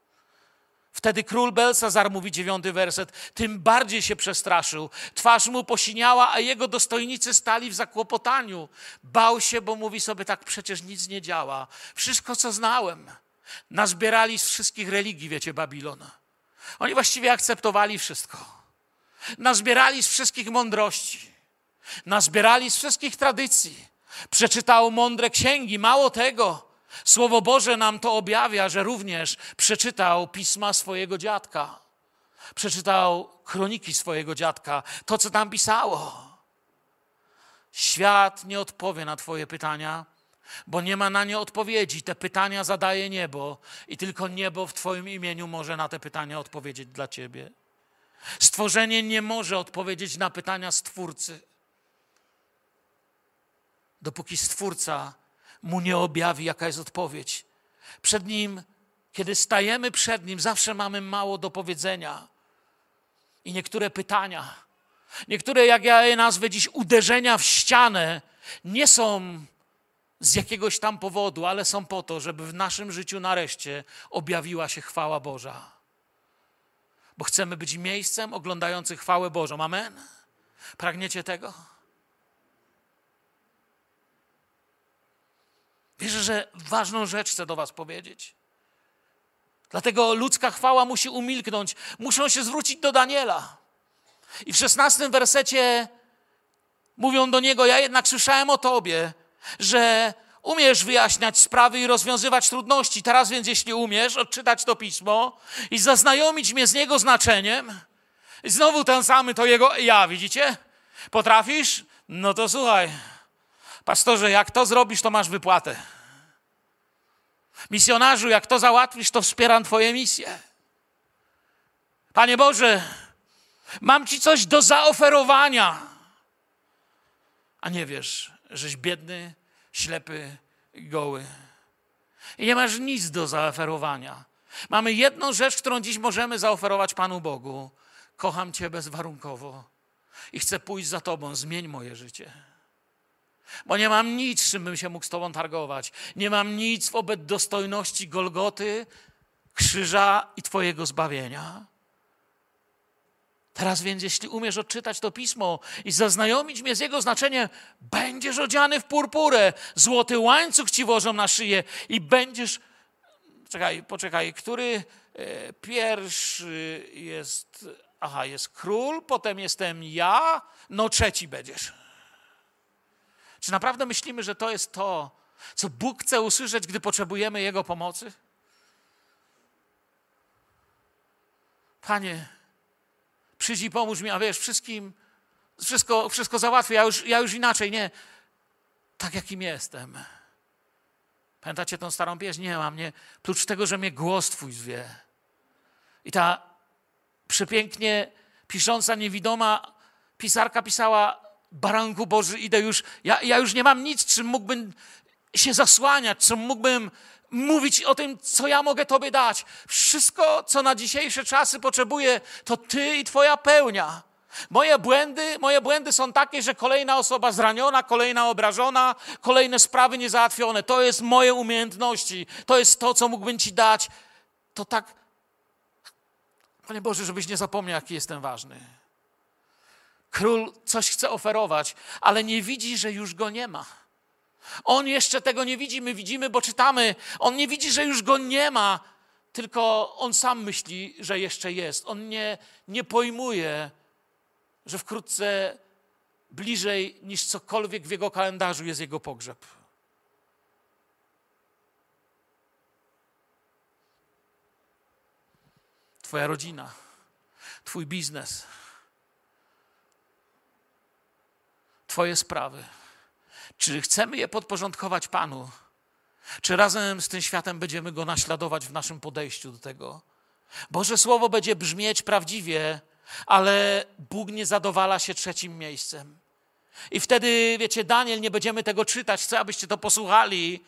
Wtedy król Belsazar, mówi dziewiąty werset, tym bardziej się przestraszył. Twarz mu posiniała, a jego dostojnicy stali w zakłopotaniu. Bał się, bo mówi sobie tak, przecież nic nie działa. Wszystko, co znałem, nazbierali z wszystkich religii, wiecie, Babilona. Oni właściwie akceptowali wszystko. Nazbierali z wszystkich mądrości. Nazbierali z wszystkich tradycji. Przeczytał mądre księgi. Mało tego, Słowo Boże nam to objawia, że również przeczytał pisma swojego dziadka. Przeczytał kroniki swojego dziadka, to co tam pisało. Świat nie odpowie na Twoje pytania, bo nie ma na nie odpowiedzi. Te pytania zadaje niebo i tylko niebo w Twoim imieniu może na te pytania odpowiedzieć dla Ciebie. Stworzenie nie może odpowiedzieć na pytania Stwórcy, dopóki Stwórca mu nie objawi, jaka jest odpowiedź. Przed nim, kiedy stajemy przed nim, zawsze mamy mało do powiedzenia. I niektóre pytania, niektóre, jak ja je nazwę dziś, uderzenia w ścianę, nie są z jakiegoś tam powodu, ale są po to, żeby w naszym życiu nareszcie objawiła się chwała Boża. Bo chcemy być miejscem oglądającym chwałę Bożą. Amen? Pragniecie tego? Wierzę, że ważną rzecz chcę do Was powiedzieć. Dlatego ludzka chwała musi umilknąć. Muszą się zwrócić do Daniela. I w szesnastym wersecie mówią do niego: Ja jednak słyszałem o Tobie, że umiesz wyjaśniać sprawy i rozwiązywać trudności. Teraz więc, jeśli umiesz, odczytać to pismo i zaznajomić mnie z niego znaczeniem, i znowu ten samy to jego ja, widzicie? Potrafisz? No to słuchaj. Pastorze, jak to zrobisz, to masz wypłatę. Misjonarzu, jak to załatwisz, to wspieram Twoje misje. Panie Boże, mam Ci coś do zaoferowania. A nie wiesz, żeś biedny, ślepy goły. I nie masz nic do zaoferowania. Mamy jedną rzecz, którą dziś możemy zaoferować Panu Bogu. Kocham Cię bezwarunkowo i chcę pójść za Tobą. Zmień moje życie. Bo nie mam nic, czym bym się mógł z Tobą targować. Nie mam nic wobec dostojności Golgoty, krzyża i Twojego zbawienia. Teraz więc, jeśli umiesz odczytać to pismo i zaznajomić mnie z jego znaczeniem, będziesz odziany w purpurę, złoty łańcuch ci włożą na szyję i będziesz. Czekaj, poczekaj, który e, pierwszy jest. Aha, jest król, potem jestem ja, no trzeci będziesz. Czy naprawdę myślimy, że to jest to, co Bóg chce usłyszeć, gdy potrzebujemy Jego pomocy? Panie, przyjdź i pomóż mi, a wiesz, wszystkim, wszystko, wszystko załatwię, ja już, ja już inaczej, nie. Tak, jakim jestem. Pamiętacie tą starą pieśń? Nie mam, nie. Prócz tego, że mnie głos Twój zwie. I ta przepięknie pisząca, niewidoma pisarka pisała, baranku Boży, idę już, ja, ja już nie mam nic, czym mógłbym się zasłaniać, czym mógłbym mówić o tym, co ja mogę Tobie dać. Wszystko, co na dzisiejsze czasy potrzebuję, to Ty i Twoja pełnia. Moje błędy, moje błędy są takie, że kolejna osoba zraniona, kolejna obrażona, kolejne sprawy niezałatwione. To jest moje umiejętności, to jest to, co mógłbym Ci dać. To tak, Panie Boże, żebyś nie zapomniał, jaki jestem ważny. Król coś chce oferować, ale nie widzi, że już go nie ma. On jeszcze tego nie widzi, my widzimy, bo czytamy. On nie widzi, że już go nie ma, tylko on sam myśli, że jeszcze jest. On nie, nie pojmuje, że wkrótce bliżej niż cokolwiek w jego kalendarzu jest jego pogrzeb. Twoja rodzina, Twój biznes, Twoje sprawy. Czy chcemy je podporządkować Panu? Czy razem z tym światem będziemy go naśladować w naszym podejściu do tego? Boże Słowo będzie brzmieć prawdziwie, ale Bóg nie zadowala się trzecim miejscem. I wtedy, wiecie, Daniel, nie będziemy tego czytać, chcę, abyście to posłuchali,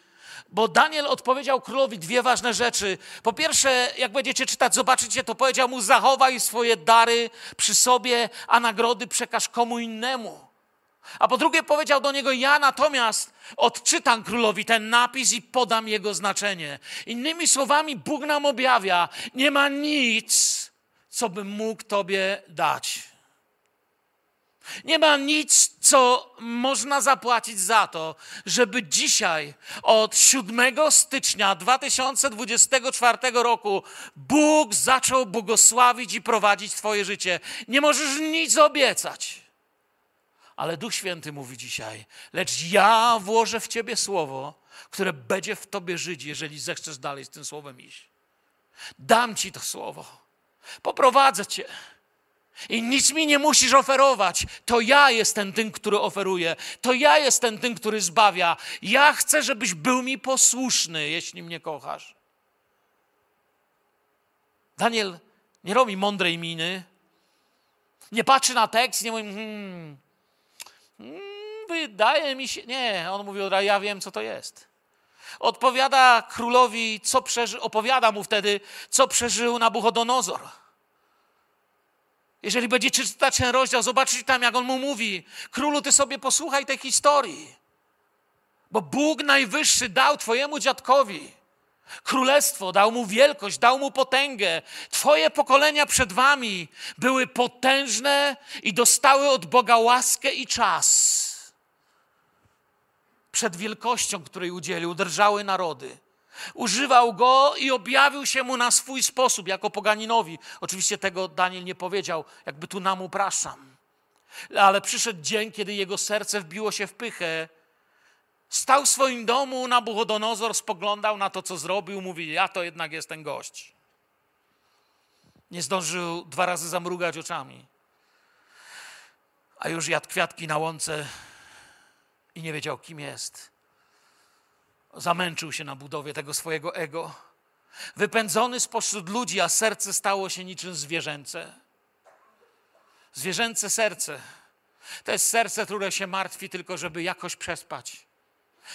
bo Daniel odpowiedział królowi dwie ważne rzeczy. Po pierwsze, jak będziecie czytać, zobaczycie, to powiedział mu: zachowaj swoje dary przy sobie, a nagrody przekaż komu innemu. A po drugie powiedział do niego: Ja natomiast odczytam królowi ten napis i podam jego znaczenie. Innymi słowami, Bóg nam objawia: Nie ma nic, co bym mógł Tobie dać. Nie ma nic, co można zapłacić za to, żeby dzisiaj, od 7 stycznia 2024 roku, Bóg zaczął błogosławić i prowadzić Twoje życie. Nie możesz nic obiecać. Ale Duch Święty mówi dzisiaj, lecz ja włożę w Ciebie słowo, które będzie w Tobie żyć, jeżeli zechcesz dalej z tym słowem iść. Dam Ci to słowo. Poprowadzę Cię. I nic mi nie musisz oferować. To ja jestem tym, który oferuje. To ja jestem tym, który zbawia. Ja chcę, żebyś był mi posłuszny, jeśli mnie kochasz. Daniel nie robi mądrej miny. Nie patrzy na tekst, nie mówi, hmm, wydaje mi się. Nie, on mówi, ja wiem, co to jest. Odpowiada królowi, co przeżył, opowiada mu wtedy, co przeżył Nabuchodonozor. Jeżeli będziecie czytać ten rozdział, zobaczycie tam, jak on mu mówi: Królu, ty sobie posłuchaj tej historii. Bo Bóg Najwyższy dał Twojemu dziadkowi królestwo, dał mu wielkość, dał mu potęgę. Twoje pokolenia przed Wami były potężne i dostały od Boga łaskę i czas. Przed wielkością, której udzielił, drżały narody używał go i objawił się mu na swój sposób, jako poganinowi. Oczywiście tego Daniel nie powiedział, jakby tu nam upraszam. Ale przyszedł dzień, kiedy jego serce wbiło się w pychę. Stał w swoim domu, Nabuchodonozor spoglądał na to, co zrobił, mówi, ja to jednak jestem gość. Nie zdążył dwa razy zamrugać oczami. A już jadł kwiatki na łące i nie wiedział, kim jest zamęczył się na budowie tego swojego ego. Wypędzony spośród ludzi, a serce stało się niczym zwierzęce. Zwierzęce serce. To jest serce, które się martwi tylko, żeby jakoś przespać,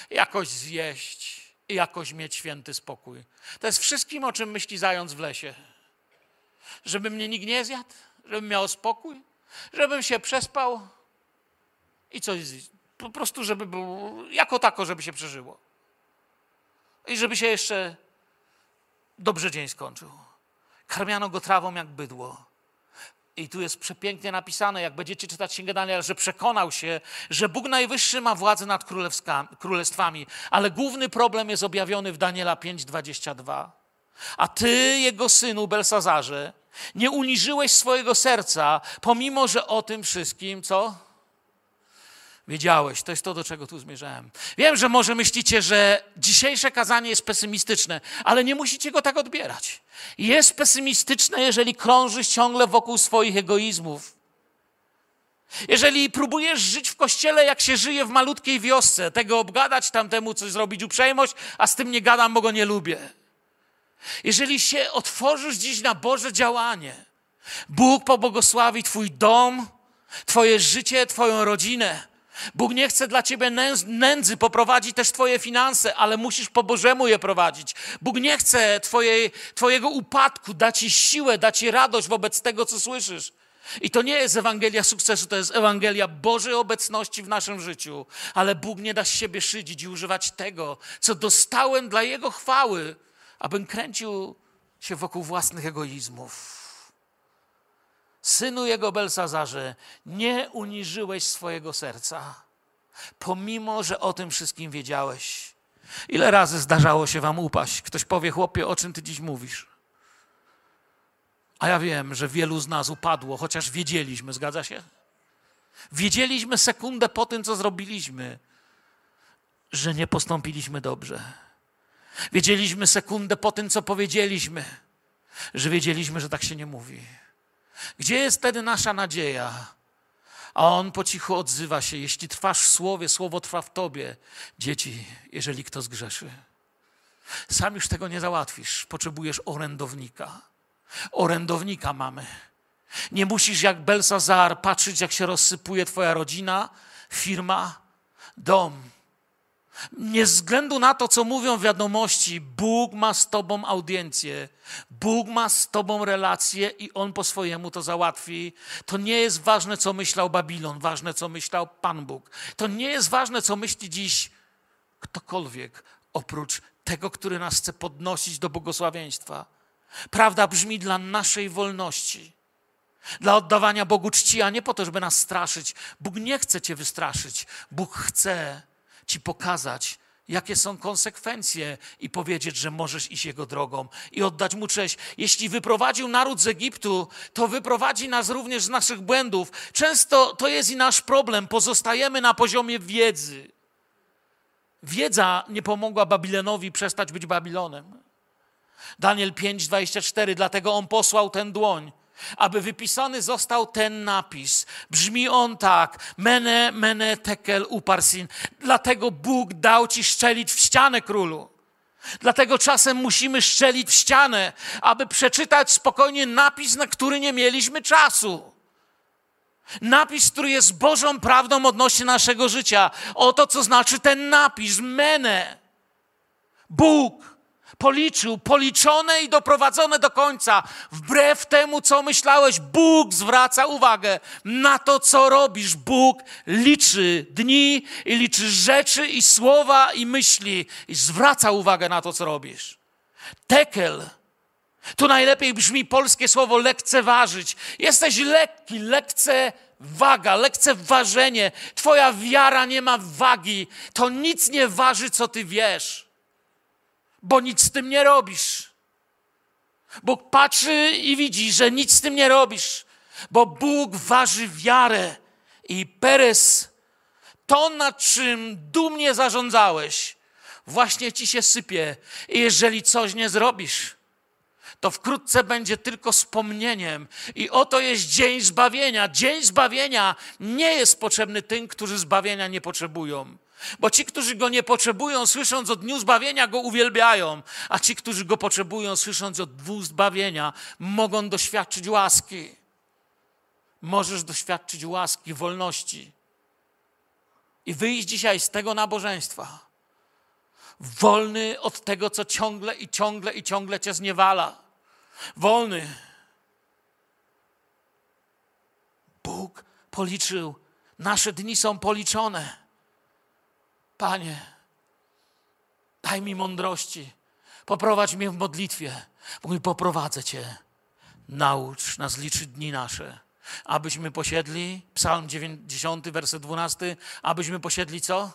jakoś zjeść i jakoś mieć święty spokój. To jest wszystkim, o czym myśli zając w lesie. Żeby mnie nikt nie zjadł, żebym miał spokój, żebym się przespał i coś, po prostu, żeby było jako tako, żeby się przeżyło i żeby się jeszcze dobrze dzień skończył. Karmiano go trawą jak bydło. I tu jest przepięknie napisane, jak będziecie czytać Księgę Daniela, że przekonał się, że Bóg Najwyższy ma władzę nad królestwami, ale główny problem jest objawiony w Daniela 5:22. A ty, jego synu Belsazarze, nie uniżyłeś swojego serca, pomimo że o tym wszystkim, co? Wiedziałeś. To jest to, do czego tu zmierzałem. Wiem, że może myślicie, że dzisiejsze kazanie jest pesymistyczne, ale nie musicie go tak odbierać. Jest pesymistyczne, jeżeli krążysz ciągle wokół swoich egoizmów. Jeżeli próbujesz żyć w kościele, jak się żyje w malutkiej wiosce, tego obgadać, tamtemu coś zrobić uprzejmość, a z tym nie gadam, bo go nie lubię. Jeżeli się otworzysz dziś na Boże działanie, Bóg pobłogosławi Twój dom, Twoje życie, Twoją rodzinę. Bóg nie chce dla ciebie nędzy, poprowadzi też twoje finanse, ale musisz po Bożemu je prowadzić. Bóg nie chce twojej, twojego upadku, da ci siłę, da ci radość wobec tego, co słyszysz. I to nie jest Ewangelia sukcesu, to jest Ewangelia Bożej obecności w naszym życiu. Ale Bóg nie da z siebie szydzić i używać tego, co dostałem dla Jego chwały, abym kręcił się wokół własnych egoizmów. Synu jego Belsazarze, nie uniżyłeś swojego serca, pomimo, że o tym wszystkim wiedziałeś. Ile razy zdarzało się wam upaść? Ktoś powie, chłopie, o czym ty dziś mówisz? A ja wiem, że wielu z nas upadło, chociaż wiedzieliśmy, zgadza się? Wiedzieliśmy sekundę po tym, co zrobiliśmy, że nie postąpiliśmy dobrze. Wiedzieliśmy sekundę po tym, co powiedzieliśmy, że wiedzieliśmy, że tak się nie mówi. Gdzie jest wtedy nasza nadzieja? A on po cichu odzywa się: Jeśli trwasz w słowie, słowo trwa w tobie. Dzieci, jeżeli kto zgrzeszy. Sam już tego nie załatwisz. Potrzebujesz orędownika. Orędownika mamy. Nie musisz jak Belsazar patrzeć, jak się rozsypuje twoja rodzina, firma, dom. Nie względu na to, co mówią wiadomości, Bóg ma z Tobą audiencję, Bóg ma z Tobą relację i On po swojemu to załatwi. To nie jest ważne, co myślał Babilon, ważne, co myślał Pan Bóg. To nie jest ważne, co myśli dziś ktokolwiek, oprócz tego, który nas chce podnosić do błogosławieństwa. Prawda brzmi dla naszej wolności, dla oddawania Bogu czci, a nie po to, żeby nas straszyć. Bóg nie chce Cię wystraszyć. Bóg chce Ci pokazać, jakie są konsekwencje i powiedzieć, że możesz iść Jego drogą i oddać Mu cześć. Jeśli wyprowadził naród z Egiptu, to wyprowadzi nas również z naszych błędów. Często to jest i nasz problem. Pozostajemy na poziomie wiedzy. Wiedza nie pomogła Babilonowi przestać być Babilonem. Daniel 5:24, dlatego on posłał ten dłoń aby wypisany został ten napis. Brzmi on tak: Mene, mene, tekel, uparsin. Dlatego Bóg dał ci szczelić w ścianę, królu. Dlatego czasem musimy szczelić w ścianę, aby przeczytać spokojnie napis, na który nie mieliśmy czasu. Napis, który jest Bożą prawdą odnośnie naszego życia. Oto co znaczy ten napis: Mene. Bóg policzył, policzone i doprowadzone do końca. Wbrew temu, co myślałeś, Bóg zwraca uwagę na to, co robisz. Bóg liczy dni i liczy rzeczy i słowa i myśli i zwraca uwagę na to, co robisz. Tekel. Tu najlepiej brzmi polskie słowo lekceważyć. Jesteś lekki, lekce waga, lekceważenie. Twoja wiara nie ma wagi. To nic nie waży, co ty wiesz bo nic z tym nie robisz. Bóg patrzy i widzi, że nic z tym nie robisz, bo Bóg waży wiarę i Perez, to nad czym dumnie zarządzałeś, właśnie ci się sypie. I jeżeli coś nie zrobisz, to wkrótce będzie tylko wspomnieniem. I oto jest dzień zbawienia. Dzień zbawienia nie jest potrzebny tym, którzy zbawienia nie potrzebują. Bo ci, którzy go nie potrzebują, słysząc o dniu zbawienia, go uwielbiają, a ci, którzy go potrzebują, słysząc o dniu zbawienia, mogą doświadczyć łaski. Możesz doświadczyć łaski, wolności i wyjść dzisiaj z tego nabożeństwa. Wolny od tego, co ciągle i ciągle i ciągle cię zniewala. Wolny. Bóg policzył, nasze dni są policzone. Panie, daj mi mądrości, poprowadź mnie w modlitwie. Mówi, poprowadzę Cię. Naucz nas liczyć dni nasze, abyśmy posiedli, psalm 90, werset 12, abyśmy posiedli co?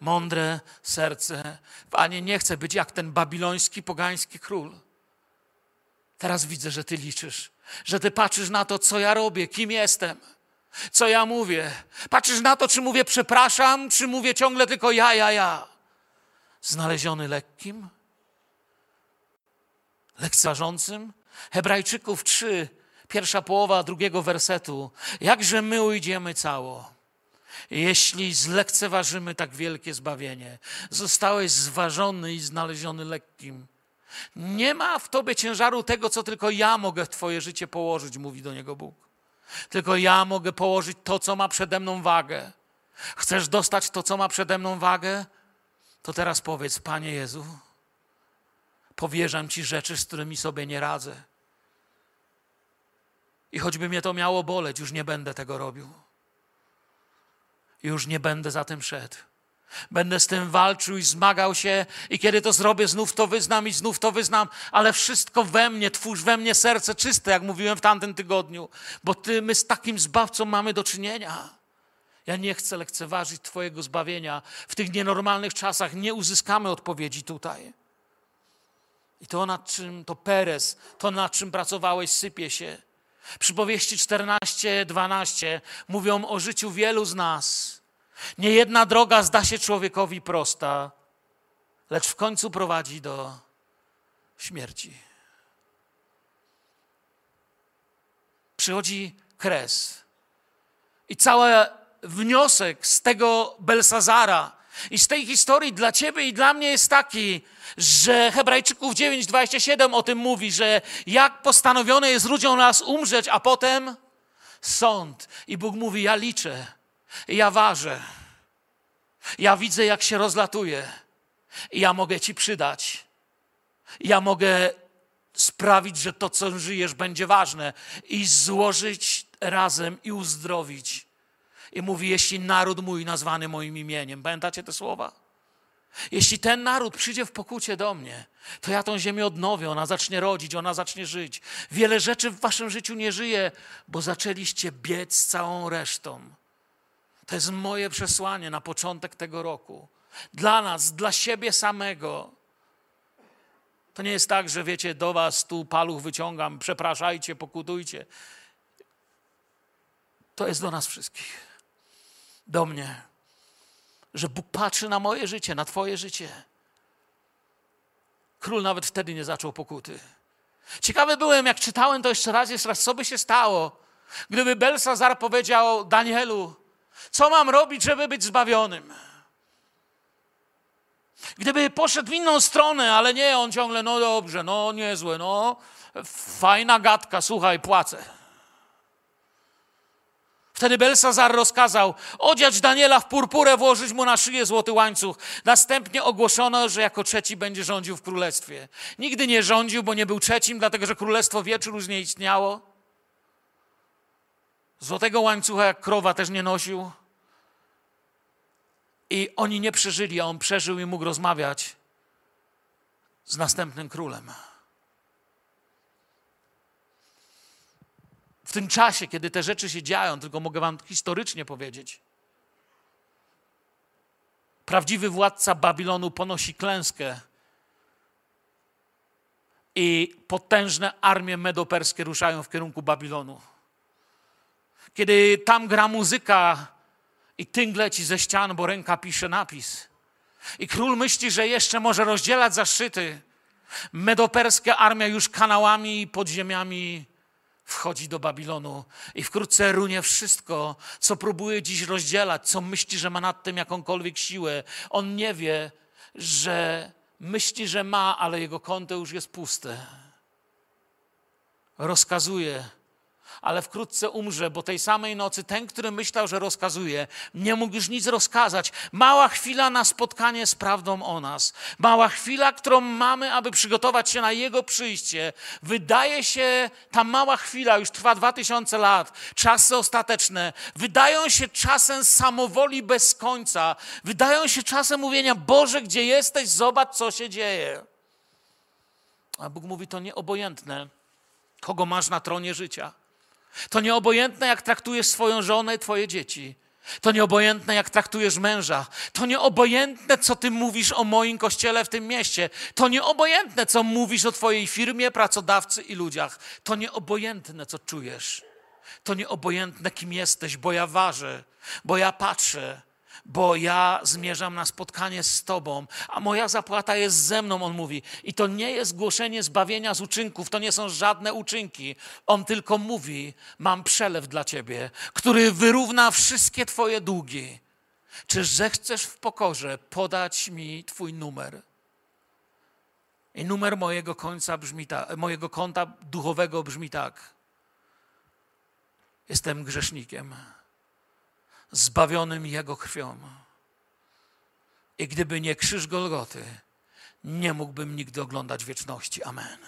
Mądre serce. Panie, nie chcę być jak ten babiloński, pogański król. Teraz widzę, że Ty liczysz, że Ty patrzysz na to, co ja robię, kim jestem co ja mówię. Patrzysz na to, czy mówię przepraszam, czy mówię ciągle tylko ja, ja, ja. Znaleziony lekkim, lekceważącym. Hebrajczyków 3, pierwsza połowa drugiego wersetu. Jakże my ujdziemy cało, jeśli zlekceważymy tak wielkie zbawienie. Zostałeś zważony i znaleziony lekkim. Nie ma w tobie ciężaru tego, co tylko ja mogę w twoje życie położyć, mówi do niego Bóg. Tylko ja mogę położyć to, co ma przede mną wagę. Chcesz dostać to, co ma przede mną wagę? To teraz powiedz, Panie Jezu, powierzam Ci rzeczy, z którymi sobie nie radzę. I choćby mnie to miało boleć, już nie będę tego robił. Już nie będę za tym szedł. Będę z tym walczył i zmagał się, i kiedy to zrobię, znów to wyznam i znów to wyznam, ale wszystko we mnie, twórz we mnie serce czyste, jak mówiłem w tamtym tygodniu, bo ty, my z takim zbawcą mamy do czynienia. Ja nie chcę lekceważyć Twojego zbawienia. W tych nienormalnych czasach nie uzyskamy odpowiedzi tutaj. I to, nad czym to Perez, to nad czym pracowałeś, sypie się. Przypowieści 14, 12 mówią o życiu wielu z nas nie jedna droga zda się człowiekowi prosta, lecz w końcu prowadzi do śmierci. Przychodzi kres. I cały wniosek z tego Belsazara i z tej historii dla ciebie i dla mnie jest taki, że Hebrajczyków 9:27 o tym mówi, że jak postanowione jest ludziom nas umrzeć, a potem sąd. I Bóg mówi: Ja liczę ja ważę. Ja widzę, jak się rozlatuje. Ja mogę Ci przydać. Ja mogę sprawić, że to, co żyjesz, będzie ważne i złożyć razem i uzdrowić. I mówi, jeśli naród mój nazwany moim imieniem. Pamiętacie te słowa? Jeśli ten naród przyjdzie w pokucie do mnie, to ja tą ziemię odnowię, ona zacznie rodzić, ona zacznie żyć. Wiele rzeczy w waszym życiu nie żyje, bo zaczęliście biec z całą resztą. To jest moje przesłanie na początek tego roku. Dla nas, dla siebie samego. To nie jest tak, że wiecie, do was tu paluch wyciągam, przepraszajcie, pokutujcie. To jest do nas wszystkich. Do mnie. Że Bóg patrzy na moje życie, na Twoje życie. Król nawet wtedy nie zaczął pokuty. Ciekawy byłem, jak czytałem to jeszcze raz, jeszcze raz, co by się stało, gdyby Belsazar powiedział Danielu, co mam robić, żeby być zbawionym? Gdyby poszedł w inną stronę, ale nie, on ciągle, no dobrze, no niezłe, no fajna gadka, słuchaj, płacę. Wtedy Belsazar rozkazał odziać Daniela w purpurę, włożyć mu na szyję złoty łańcuch. Następnie ogłoszono, że jako trzeci będzie rządził w królestwie. Nigdy nie rządził, bo nie był trzecim, dlatego że królestwo wieczór już nie istniało. Złotego łańcucha jak krowa też nie nosił. I oni nie przeżyli, a on przeżył i mógł rozmawiać z następnym królem. W tym czasie, kiedy te rzeczy się dzieją, tylko mogę wam historycznie powiedzieć, prawdziwy władca Babilonu ponosi klęskę i potężne armie medoperskie ruszają w kierunku Babilonu. Kiedy tam gra muzyka i tynk leci ze ścian, bo ręka pisze napis. I król myśli, że jeszcze może rozdzielać zaszczyty. Medoperska armia już kanałami i podziemiami wchodzi do Babilonu i wkrótce runie wszystko, co próbuje dziś rozdzielać, co myśli, że ma nad tym jakąkolwiek siłę. On nie wie, że myśli, że ma, ale jego konto już jest puste. Rozkazuje ale wkrótce umrze, bo tej samej nocy ten, który myślał, że rozkazuje, nie mógł już nic rozkazać. Mała chwila na spotkanie z prawdą o nas. Mała chwila, którą mamy, aby przygotować się na Jego przyjście. Wydaje się, ta mała chwila już trwa dwa tysiące lat, czasy ostateczne, wydają się czasem samowoli bez końca. Wydają się czasem mówienia, Boże, gdzie jesteś? Zobacz, co się dzieje. A Bóg mówi, to nieobojętne, kogo masz na tronie życia. To nieobojętne, jak traktujesz swoją żonę i twoje dzieci. To nieobojętne, jak traktujesz męża. To nieobojętne, co ty mówisz o moim kościele w tym mieście. To nieobojętne, co mówisz o twojej firmie, pracodawcy i ludziach. To nieobojętne, co czujesz. To nieobojętne, kim jesteś, bo ja ważę, bo ja patrzę, bo ja zmierzam na spotkanie z Tobą, a moja zapłata jest ze mną, on mówi. I to nie jest głoszenie zbawienia z uczynków, to nie są żadne uczynki. On tylko mówi: Mam przelew dla Ciebie, który wyrówna wszystkie Twoje długi. Czy zechcesz w pokorze podać mi Twój numer? I numer mojego końca brzmi tak, mojego konta duchowego brzmi tak. Jestem grzesznikiem zbawionym Jego krwią. I gdyby nie krzyż Golgoty, nie mógłbym nigdy oglądać wieczności. Amen.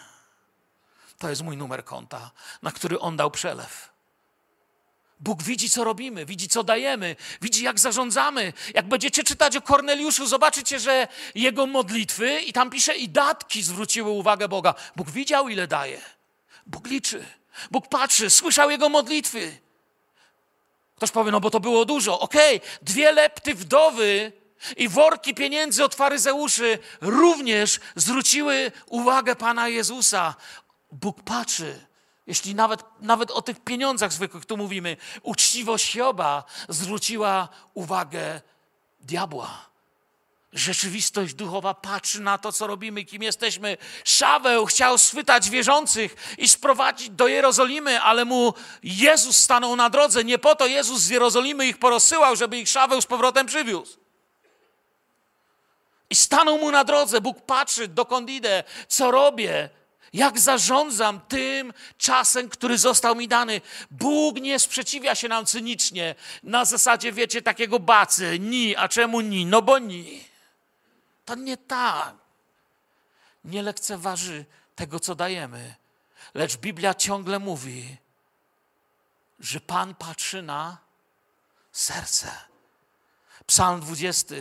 To jest mój numer konta, na który On dał przelew. Bóg widzi, co robimy, widzi, co dajemy, widzi, jak zarządzamy. Jak będziecie czytać o Korneliuszu, zobaczycie, że jego modlitwy, i tam pisze, i datki zwróciły uwagę Boga. Bóg widział, ile daje. Bóg liczy. Bóg patrzy, słyszał jego modlitwy. Ktoś powie, no bo to było dużo. Okej, okay. dwie lepty wdowy i worki pieniędzy od faryzeuszy również zwróciły uwagę Pana Jezusa. Bóg patrzy. Jeśli nawet, nawet o tych pieniądzach zwykłych tu mówimy, uczciwość Joba zwróciła uwagę diabła rzeczywistość duchowa patrzy na to, co robimy, kim jesteśmy. Szaweł chciał schwytać wierzących i sprowadzić do Jerozolimy, ale mu Jezus stanął na drodze. Nie po to Jezus z Jerozolimy ich porozsyłał, żeby ich Szaweł z powrotem przywiózł. I stanął mu na drodze. Bóg patrzy, dokąd idę, co robię, jak zarządzam tym czasem, który został mi dany. Bóg nie sprzeciwia się nam cynicznie na zasadzie, wiecie, takiego bacy. Ni, a czemu ni? No bo ni. To nie tak. Nie lekceważy tego, co dajemy. Lecz Biblia ciągle mówi, że Pan patrzy na serce. Psalm 20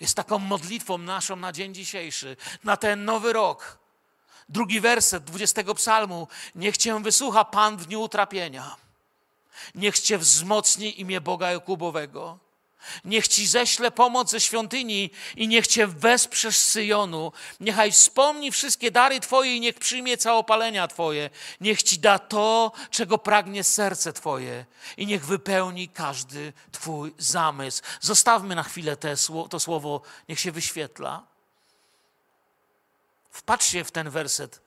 jest taką modlitwą naszą na dzień dzisiejszy, na ten nowy rok. Drugi werset 20 psalmu. Niech Cię wysłucha Pan w dniu utrapienia. Niech Cię wzmocni imię Boga Jakubowego. Niech Ci ześle pomoc ze świątyni i niech Cię wesprze z Syjonu. Niechaj wspomni wszystkie dary Twoje i niech przyjmie całopalenia Twoje. Niech Ci da to, czego pragnie serce Twoje i niech wypełni każdy Twój zamysł. Zostawmy na chwilę te, to słowo, niech się wyświetla. Wpatrzcie w ten werset.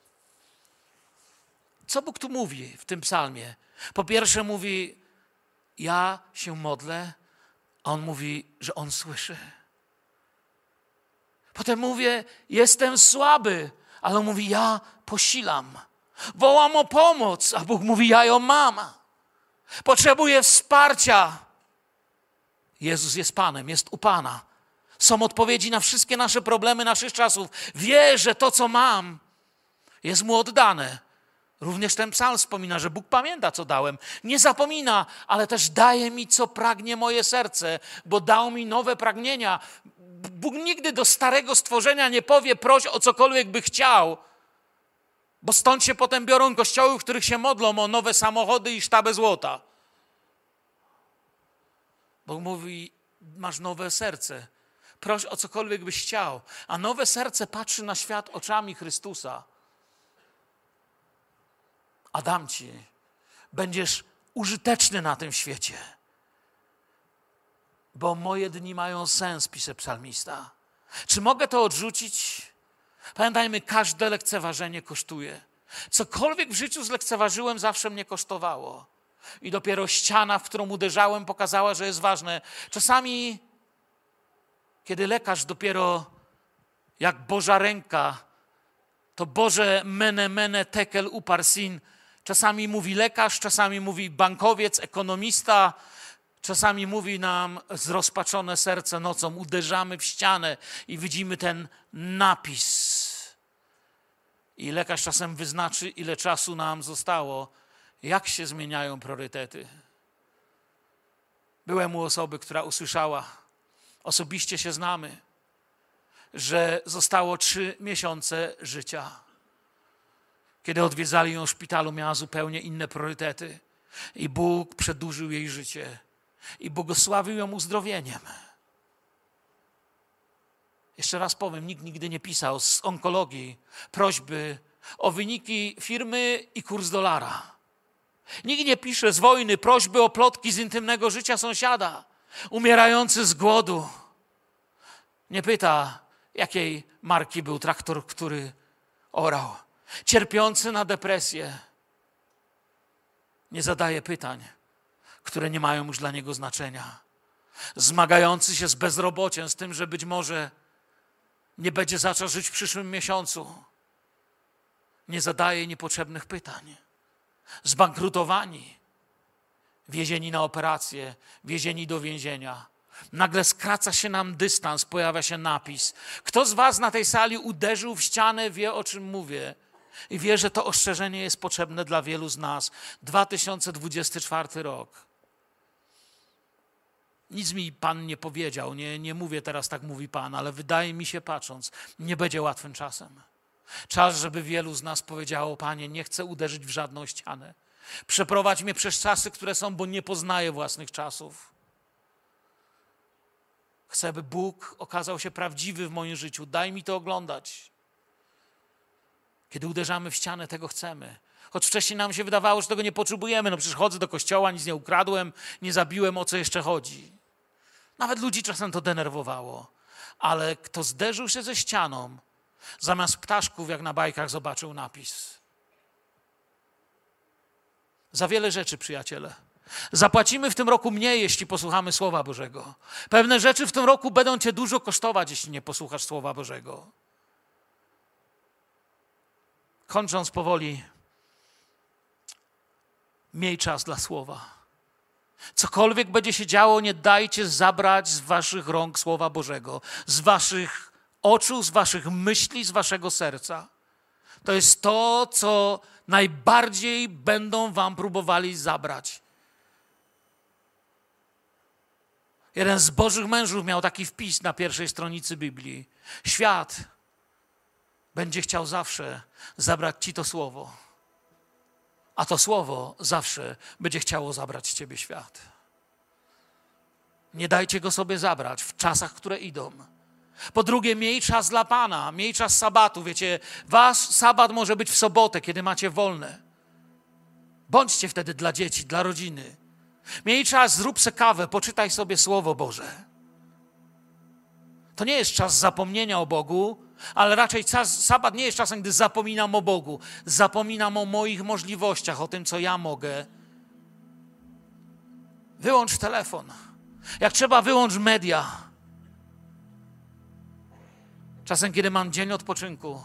Co Bóg tu mówi w tym psalmie? Po pierwsze mówi, ja się modlę, a on mówi, że on słyszy. Potem mówię, jestem słaby, ale on mówi, ja posilam. Wołam o pomoc, a Bóg mówi, ja ją mam. Potrzebuję wsparcia. Jezus jest Panem, jest u Pana. Są odpowiedzi na wszystkie nasze problemy naszych czasów. Wie, że to, co mam, jest mu oddane. Również ten psalm wspomina, że Bóg pamięta, co dałem. Nie zapomina, ale też daje mi, co pragnie moje serce, bo dał mi nowe pragnienia. Bóg nigdy do starego stworzenia nie powie, proś o cokolwiek by chciał, bo stąd się potem biorą kościoły, w których się modlą o nowe samochody i sztabę złota. Bóg mówi, masz nowe serce, proś o cokolwiek byś chciał, a nowe serce patrzy na świat oczami Chrystusa a dam ci. Będziesz użyteczny na tym świecie. Bo moje dni mają sens, pisze psalmista. Czy mogę to odrzucić? Pamiętajmy, każde lekceważenie kosztuje. Cokolwiek w życiu zlekceważyłem, zawsze mnie kosztowało. I dopiero ściana, w którą uderzałem, pokazała, że jest ważne. Czasami, kiedy lekarz dopiero jak Boża ręka, to Boże mene mene tekel uparsin Czasami mówi lekarz, czasami mówi bankowiec, ekonomista, czasami mówi nam zrozpaczone serce nocą, uderzamy w ścianę i widzimy ten napis. I lekarz czasem wyznaczy, ile czasu nam zostało, jak się zmieniają priorytety. Byłem u osoby, która usłyszała, osobiście się znamy, że zostało trzy miesiące życia. Kiedy odwiedzali ją w szpitalu, miała zupełnie inne priorytety. I Bóg przedłużył jej życie i błogosławił ją uzdrowieniem. Jeszcze raz powiem, nikt nigdy nie pisał z onkologii prośby o wyniki firmy i kurs dolara. Nikt nie pisze z wojny prośby o plotki z intymnego życia sąsiada, umierający z głodu. Nie pyta, jakiej marki był traktor, który orał. Cierpiący na depresję. Nie zadaje pytań, które nie mają już dla niego znaczenia. Zmagający się z bezrobociem, z tym, że być może nie będzie zaczął żyć w przyszłym miesiącu. Nie zadaje niepotrzebnych pytań. Zbankrutowani, wiezieni na operację, wiezieni do więzienia. Nagle skraca się nam dystans, pojawia się napis. Kto z Was na tej sali uderzył w ścianę, wie o czym mówię. I wie, że to ostrzeżenie jest potrzebne dla wielu z nas. 2024 rok. Nic mi Pan nie powiedział, nie, nie mówię teraz tak mówi Pan, ale wydaje mi się patrząc, nie będzie łatwym czasem. Czas, żeby wielu z nas powiedziało, Panie, nie chcę uderzyć w żadną ścianę. Przeprowadź mnie przez czasy, które są, bo nie poznaję własnych czasów. Chcę, by Bóg okazał się prawdziwy w moim życiu. Daj mi to oglądać. Kiedy uderzamy w ścianę, tego chcemy. Choć wcześniej nam się wydawało, że tego nie potrzebujemy. No przecież chodzę do kościoła, nic nie ukradłem, nie zabiłem, o co jeszcze chodzi. Nawet ludzi czasem to denerwowało. Ale kto zderzył się ze ścianą, zamiast ptaszków, jak na bajkach, zobaczył napis. Za wiele rzeczy, przyjaciele. Zapłacimy w tym roku mniej, jeśli posłuchamy Słowa Bożego. Pewne rzeczy w tym roku będą Cię dużo kosztować, jeśli nie posłuchasz Słowa Bożego. Kończąc powoli, miej czas dla Słowa. Cokolwiek będzie się działo, nie dajcie zabrać z waszych rąk Słowa Bożego, z waszych oczu, z waszych myśli, z waszego serca. To jest to, co najbardziej będą wam próbowali zabrać. Jeden z Bożych mężów miał taki wpis na pierwszej stronicy Biblii. Świat będzie chciał zawsze zabrać ci to słowo a to słowo zawsze będzie chciało zabrać ciebie świat. Nie dajcie go sobie zabrać w czasach, które idą. Po drugie, miej czas dla Pana, miej czas sabatu. Wiecie, wasz sabat może być w sobotę, kiedy macie wolne. Bądźcie wtedy dla dzieci, dla rodziny. Miej czas, zrób se kawę, poczytaj sobie Słowo Boże. To nie jest czas zapomnienia o Bogu, ale raczej sabat nie jest czasem, gdy zapominam o Bogu. Zapominam o moich możliwościach, o tym, co ja mogę. Wyłącz telefon. Jak trzeba, wyłącz media. Czasem, kiedy mam dzień odpoczynku,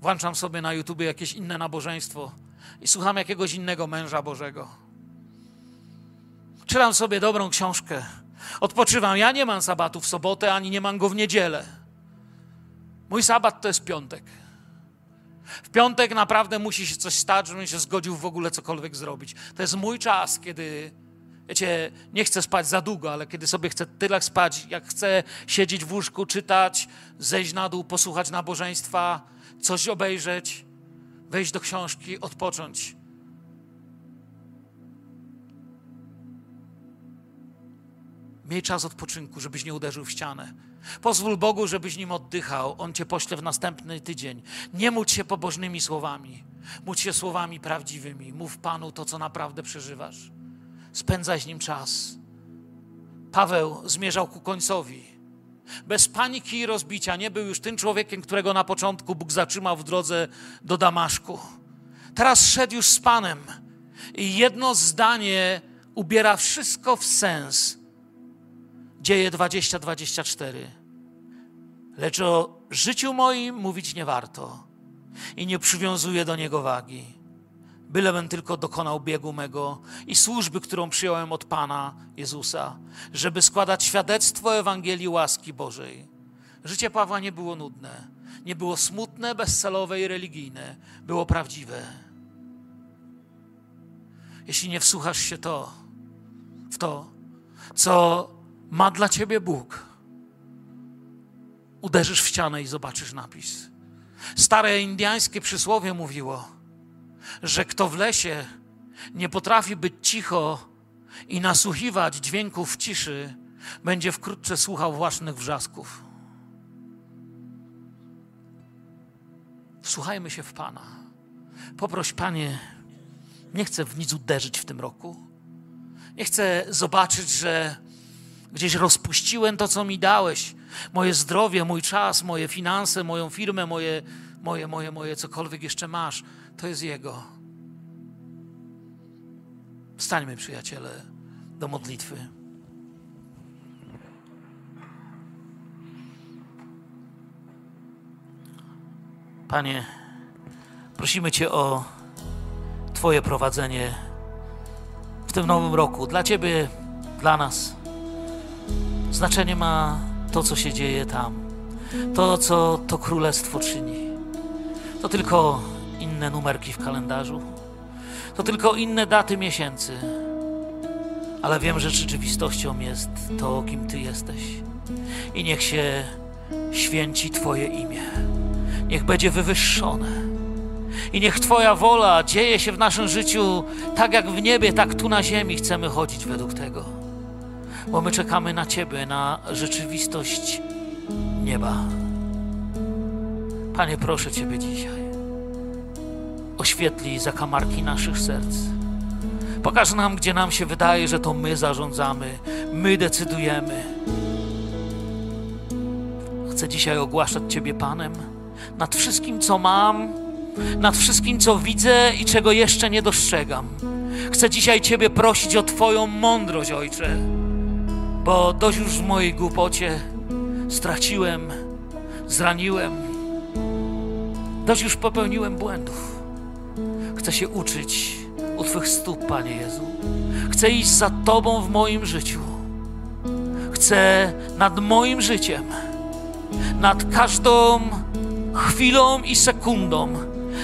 włączam sobie na YouTube jakieś inne nabożeństwo i słucham jakiegoś innego męża Bożego. Czytam sobie dobrą książkę. Odpoczywam. Ja nie mam sabatu w sobotę, ani nie mam go w niedzielę. Mój sabat to jest piątek. W piątek naprawdę musi się coś stać, żebym się zgodził w ogóle cokolwiek zrobić. To jest mój czas, kiedy, wiecie, nie chcę spać za długo, ale kiedy sobie chcę tyle spać, jak chcę siedzieć w łóżku, czytać, zejść na dół, posłuchać nabożeństwa, coś obejrzeć, wejść do książki, odpocząć. Miej czas odpoczynku, żebyś nie uderzył w ścianę. Pozwól Bogu, żebyś nim oddychał. On cię pośle w następny tydzień. Nie módl się pobożnymi słowami. Módl się słowami prawdziwymi. Mów Panu to, co naprawdę przeżywasz. Spędzaj z nim czas. Paweł zmierzał ku końcowi. Bez paniki i rozbicia nie był już tym człowiekiem, którego na początku Bóg zatrzymał w drodze do Damaszku. Teraz szedł już z Panem. I jedno zdanie ubiera wszystko w sens. Dzieje 20-24. Lecz o życiu moim mówić nie warto i nie przywiązuję do niego wagi. Bylebym tylko dokonał biegu mego i służby, którą przyjąłem od Pana Jezusa, żeby składać świadectwo Ewangelii łaski Bożej. Życie Pawła nie było nudne, nie było smutne, bezcelowe i religijne, było prawdziwe. Jeśli nie wsłuchasz się to, w to, co ma dla ciebie Bóg, uderzysz w ścianę i zobaczysz napis. Stare indyjskie przysłowie mówiło, że kto w lesie nie potrafi być cicho i nasłuchiwać dźwięków ciszy, będzie wkrótce słuchał własnych wrzasków. Wsłuchajmy się w Pana. Poproś, Panie, Nie chcę w nic uderzyć w tym roku. Nie chcę zobaczyć, że gdzieś rozpuściłem to, co mi dałeś. Moje zdrowie, mój czas, moje finanse, moją firmę, moje, moje, moje, moje cokolwiek jeszcze masz. To jest Jego. Wstańmy, przyjaciele, do modlitwy. Panie, prosimy Cię o Twoje prowadzenie w tym nowym roku. Dla Ciebie, dla nas. Znaczenie ma to, co się dzieje tam. To, co to królestwo czyni. To tylko inne numerki w kalendarzu. To tylko inne daty miesięcy. Ale wiem, że rzeczywistością jest to, kim Ty jesteś. I niech się święci Twoje imię. Niech będzie wywyższone. I niech Twoja wola dzieje się w naszym życiu tak jak w niebie, tak tu na ziemi. Chcemy chodzić według tego. Bo my czekamy na Ciebie, na rzeczywistość nieba. Panie, proszę Ciebie dzisiaj. Oświetli zakamarki naszych serc. Pokaż nam, gdzie nam się wydaje, że to my zarządzamy, my decydujemy. Chcę dzisiaj ogłaszać Ciebie Panem nad wszystkim, co mam, nad wszystkim, co widzę i czego jeszcze nie dostrzegam. Chcę dzisiaj Ciebie prosić o Twoją mądrość, Ojcze, bo dość już w mojej głupocie straciłem, zraniłem, dość już popełniłem błędów. Chcę się uczyć u Twych stóp, Panie Jezu. Chcę iść za Tobą w moim życiu. Chcę nad moim życiem, nad każdą chwilą i sekundą,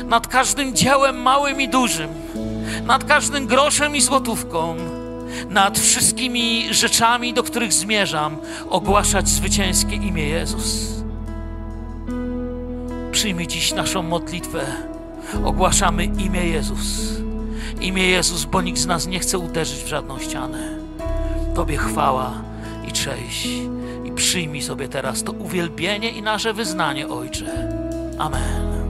nad każdym dziełem małym i dużym, nad każdym groszem i złotówką, nad wszystkimi rzeczami, do których zmierzam, ogłaszać zwycięskie imię Jezus. Przyjmij dziś naszą modlitwę. Ogłaszamy imię Jezus. Imię Jezus, bo nikt z nas nie chce uderzyć w żadną ścianę. Tobie chwała i cześć. I przyjmij sobie teraz to uwielbienie i nasze wyznanie, Ojcze. Amen.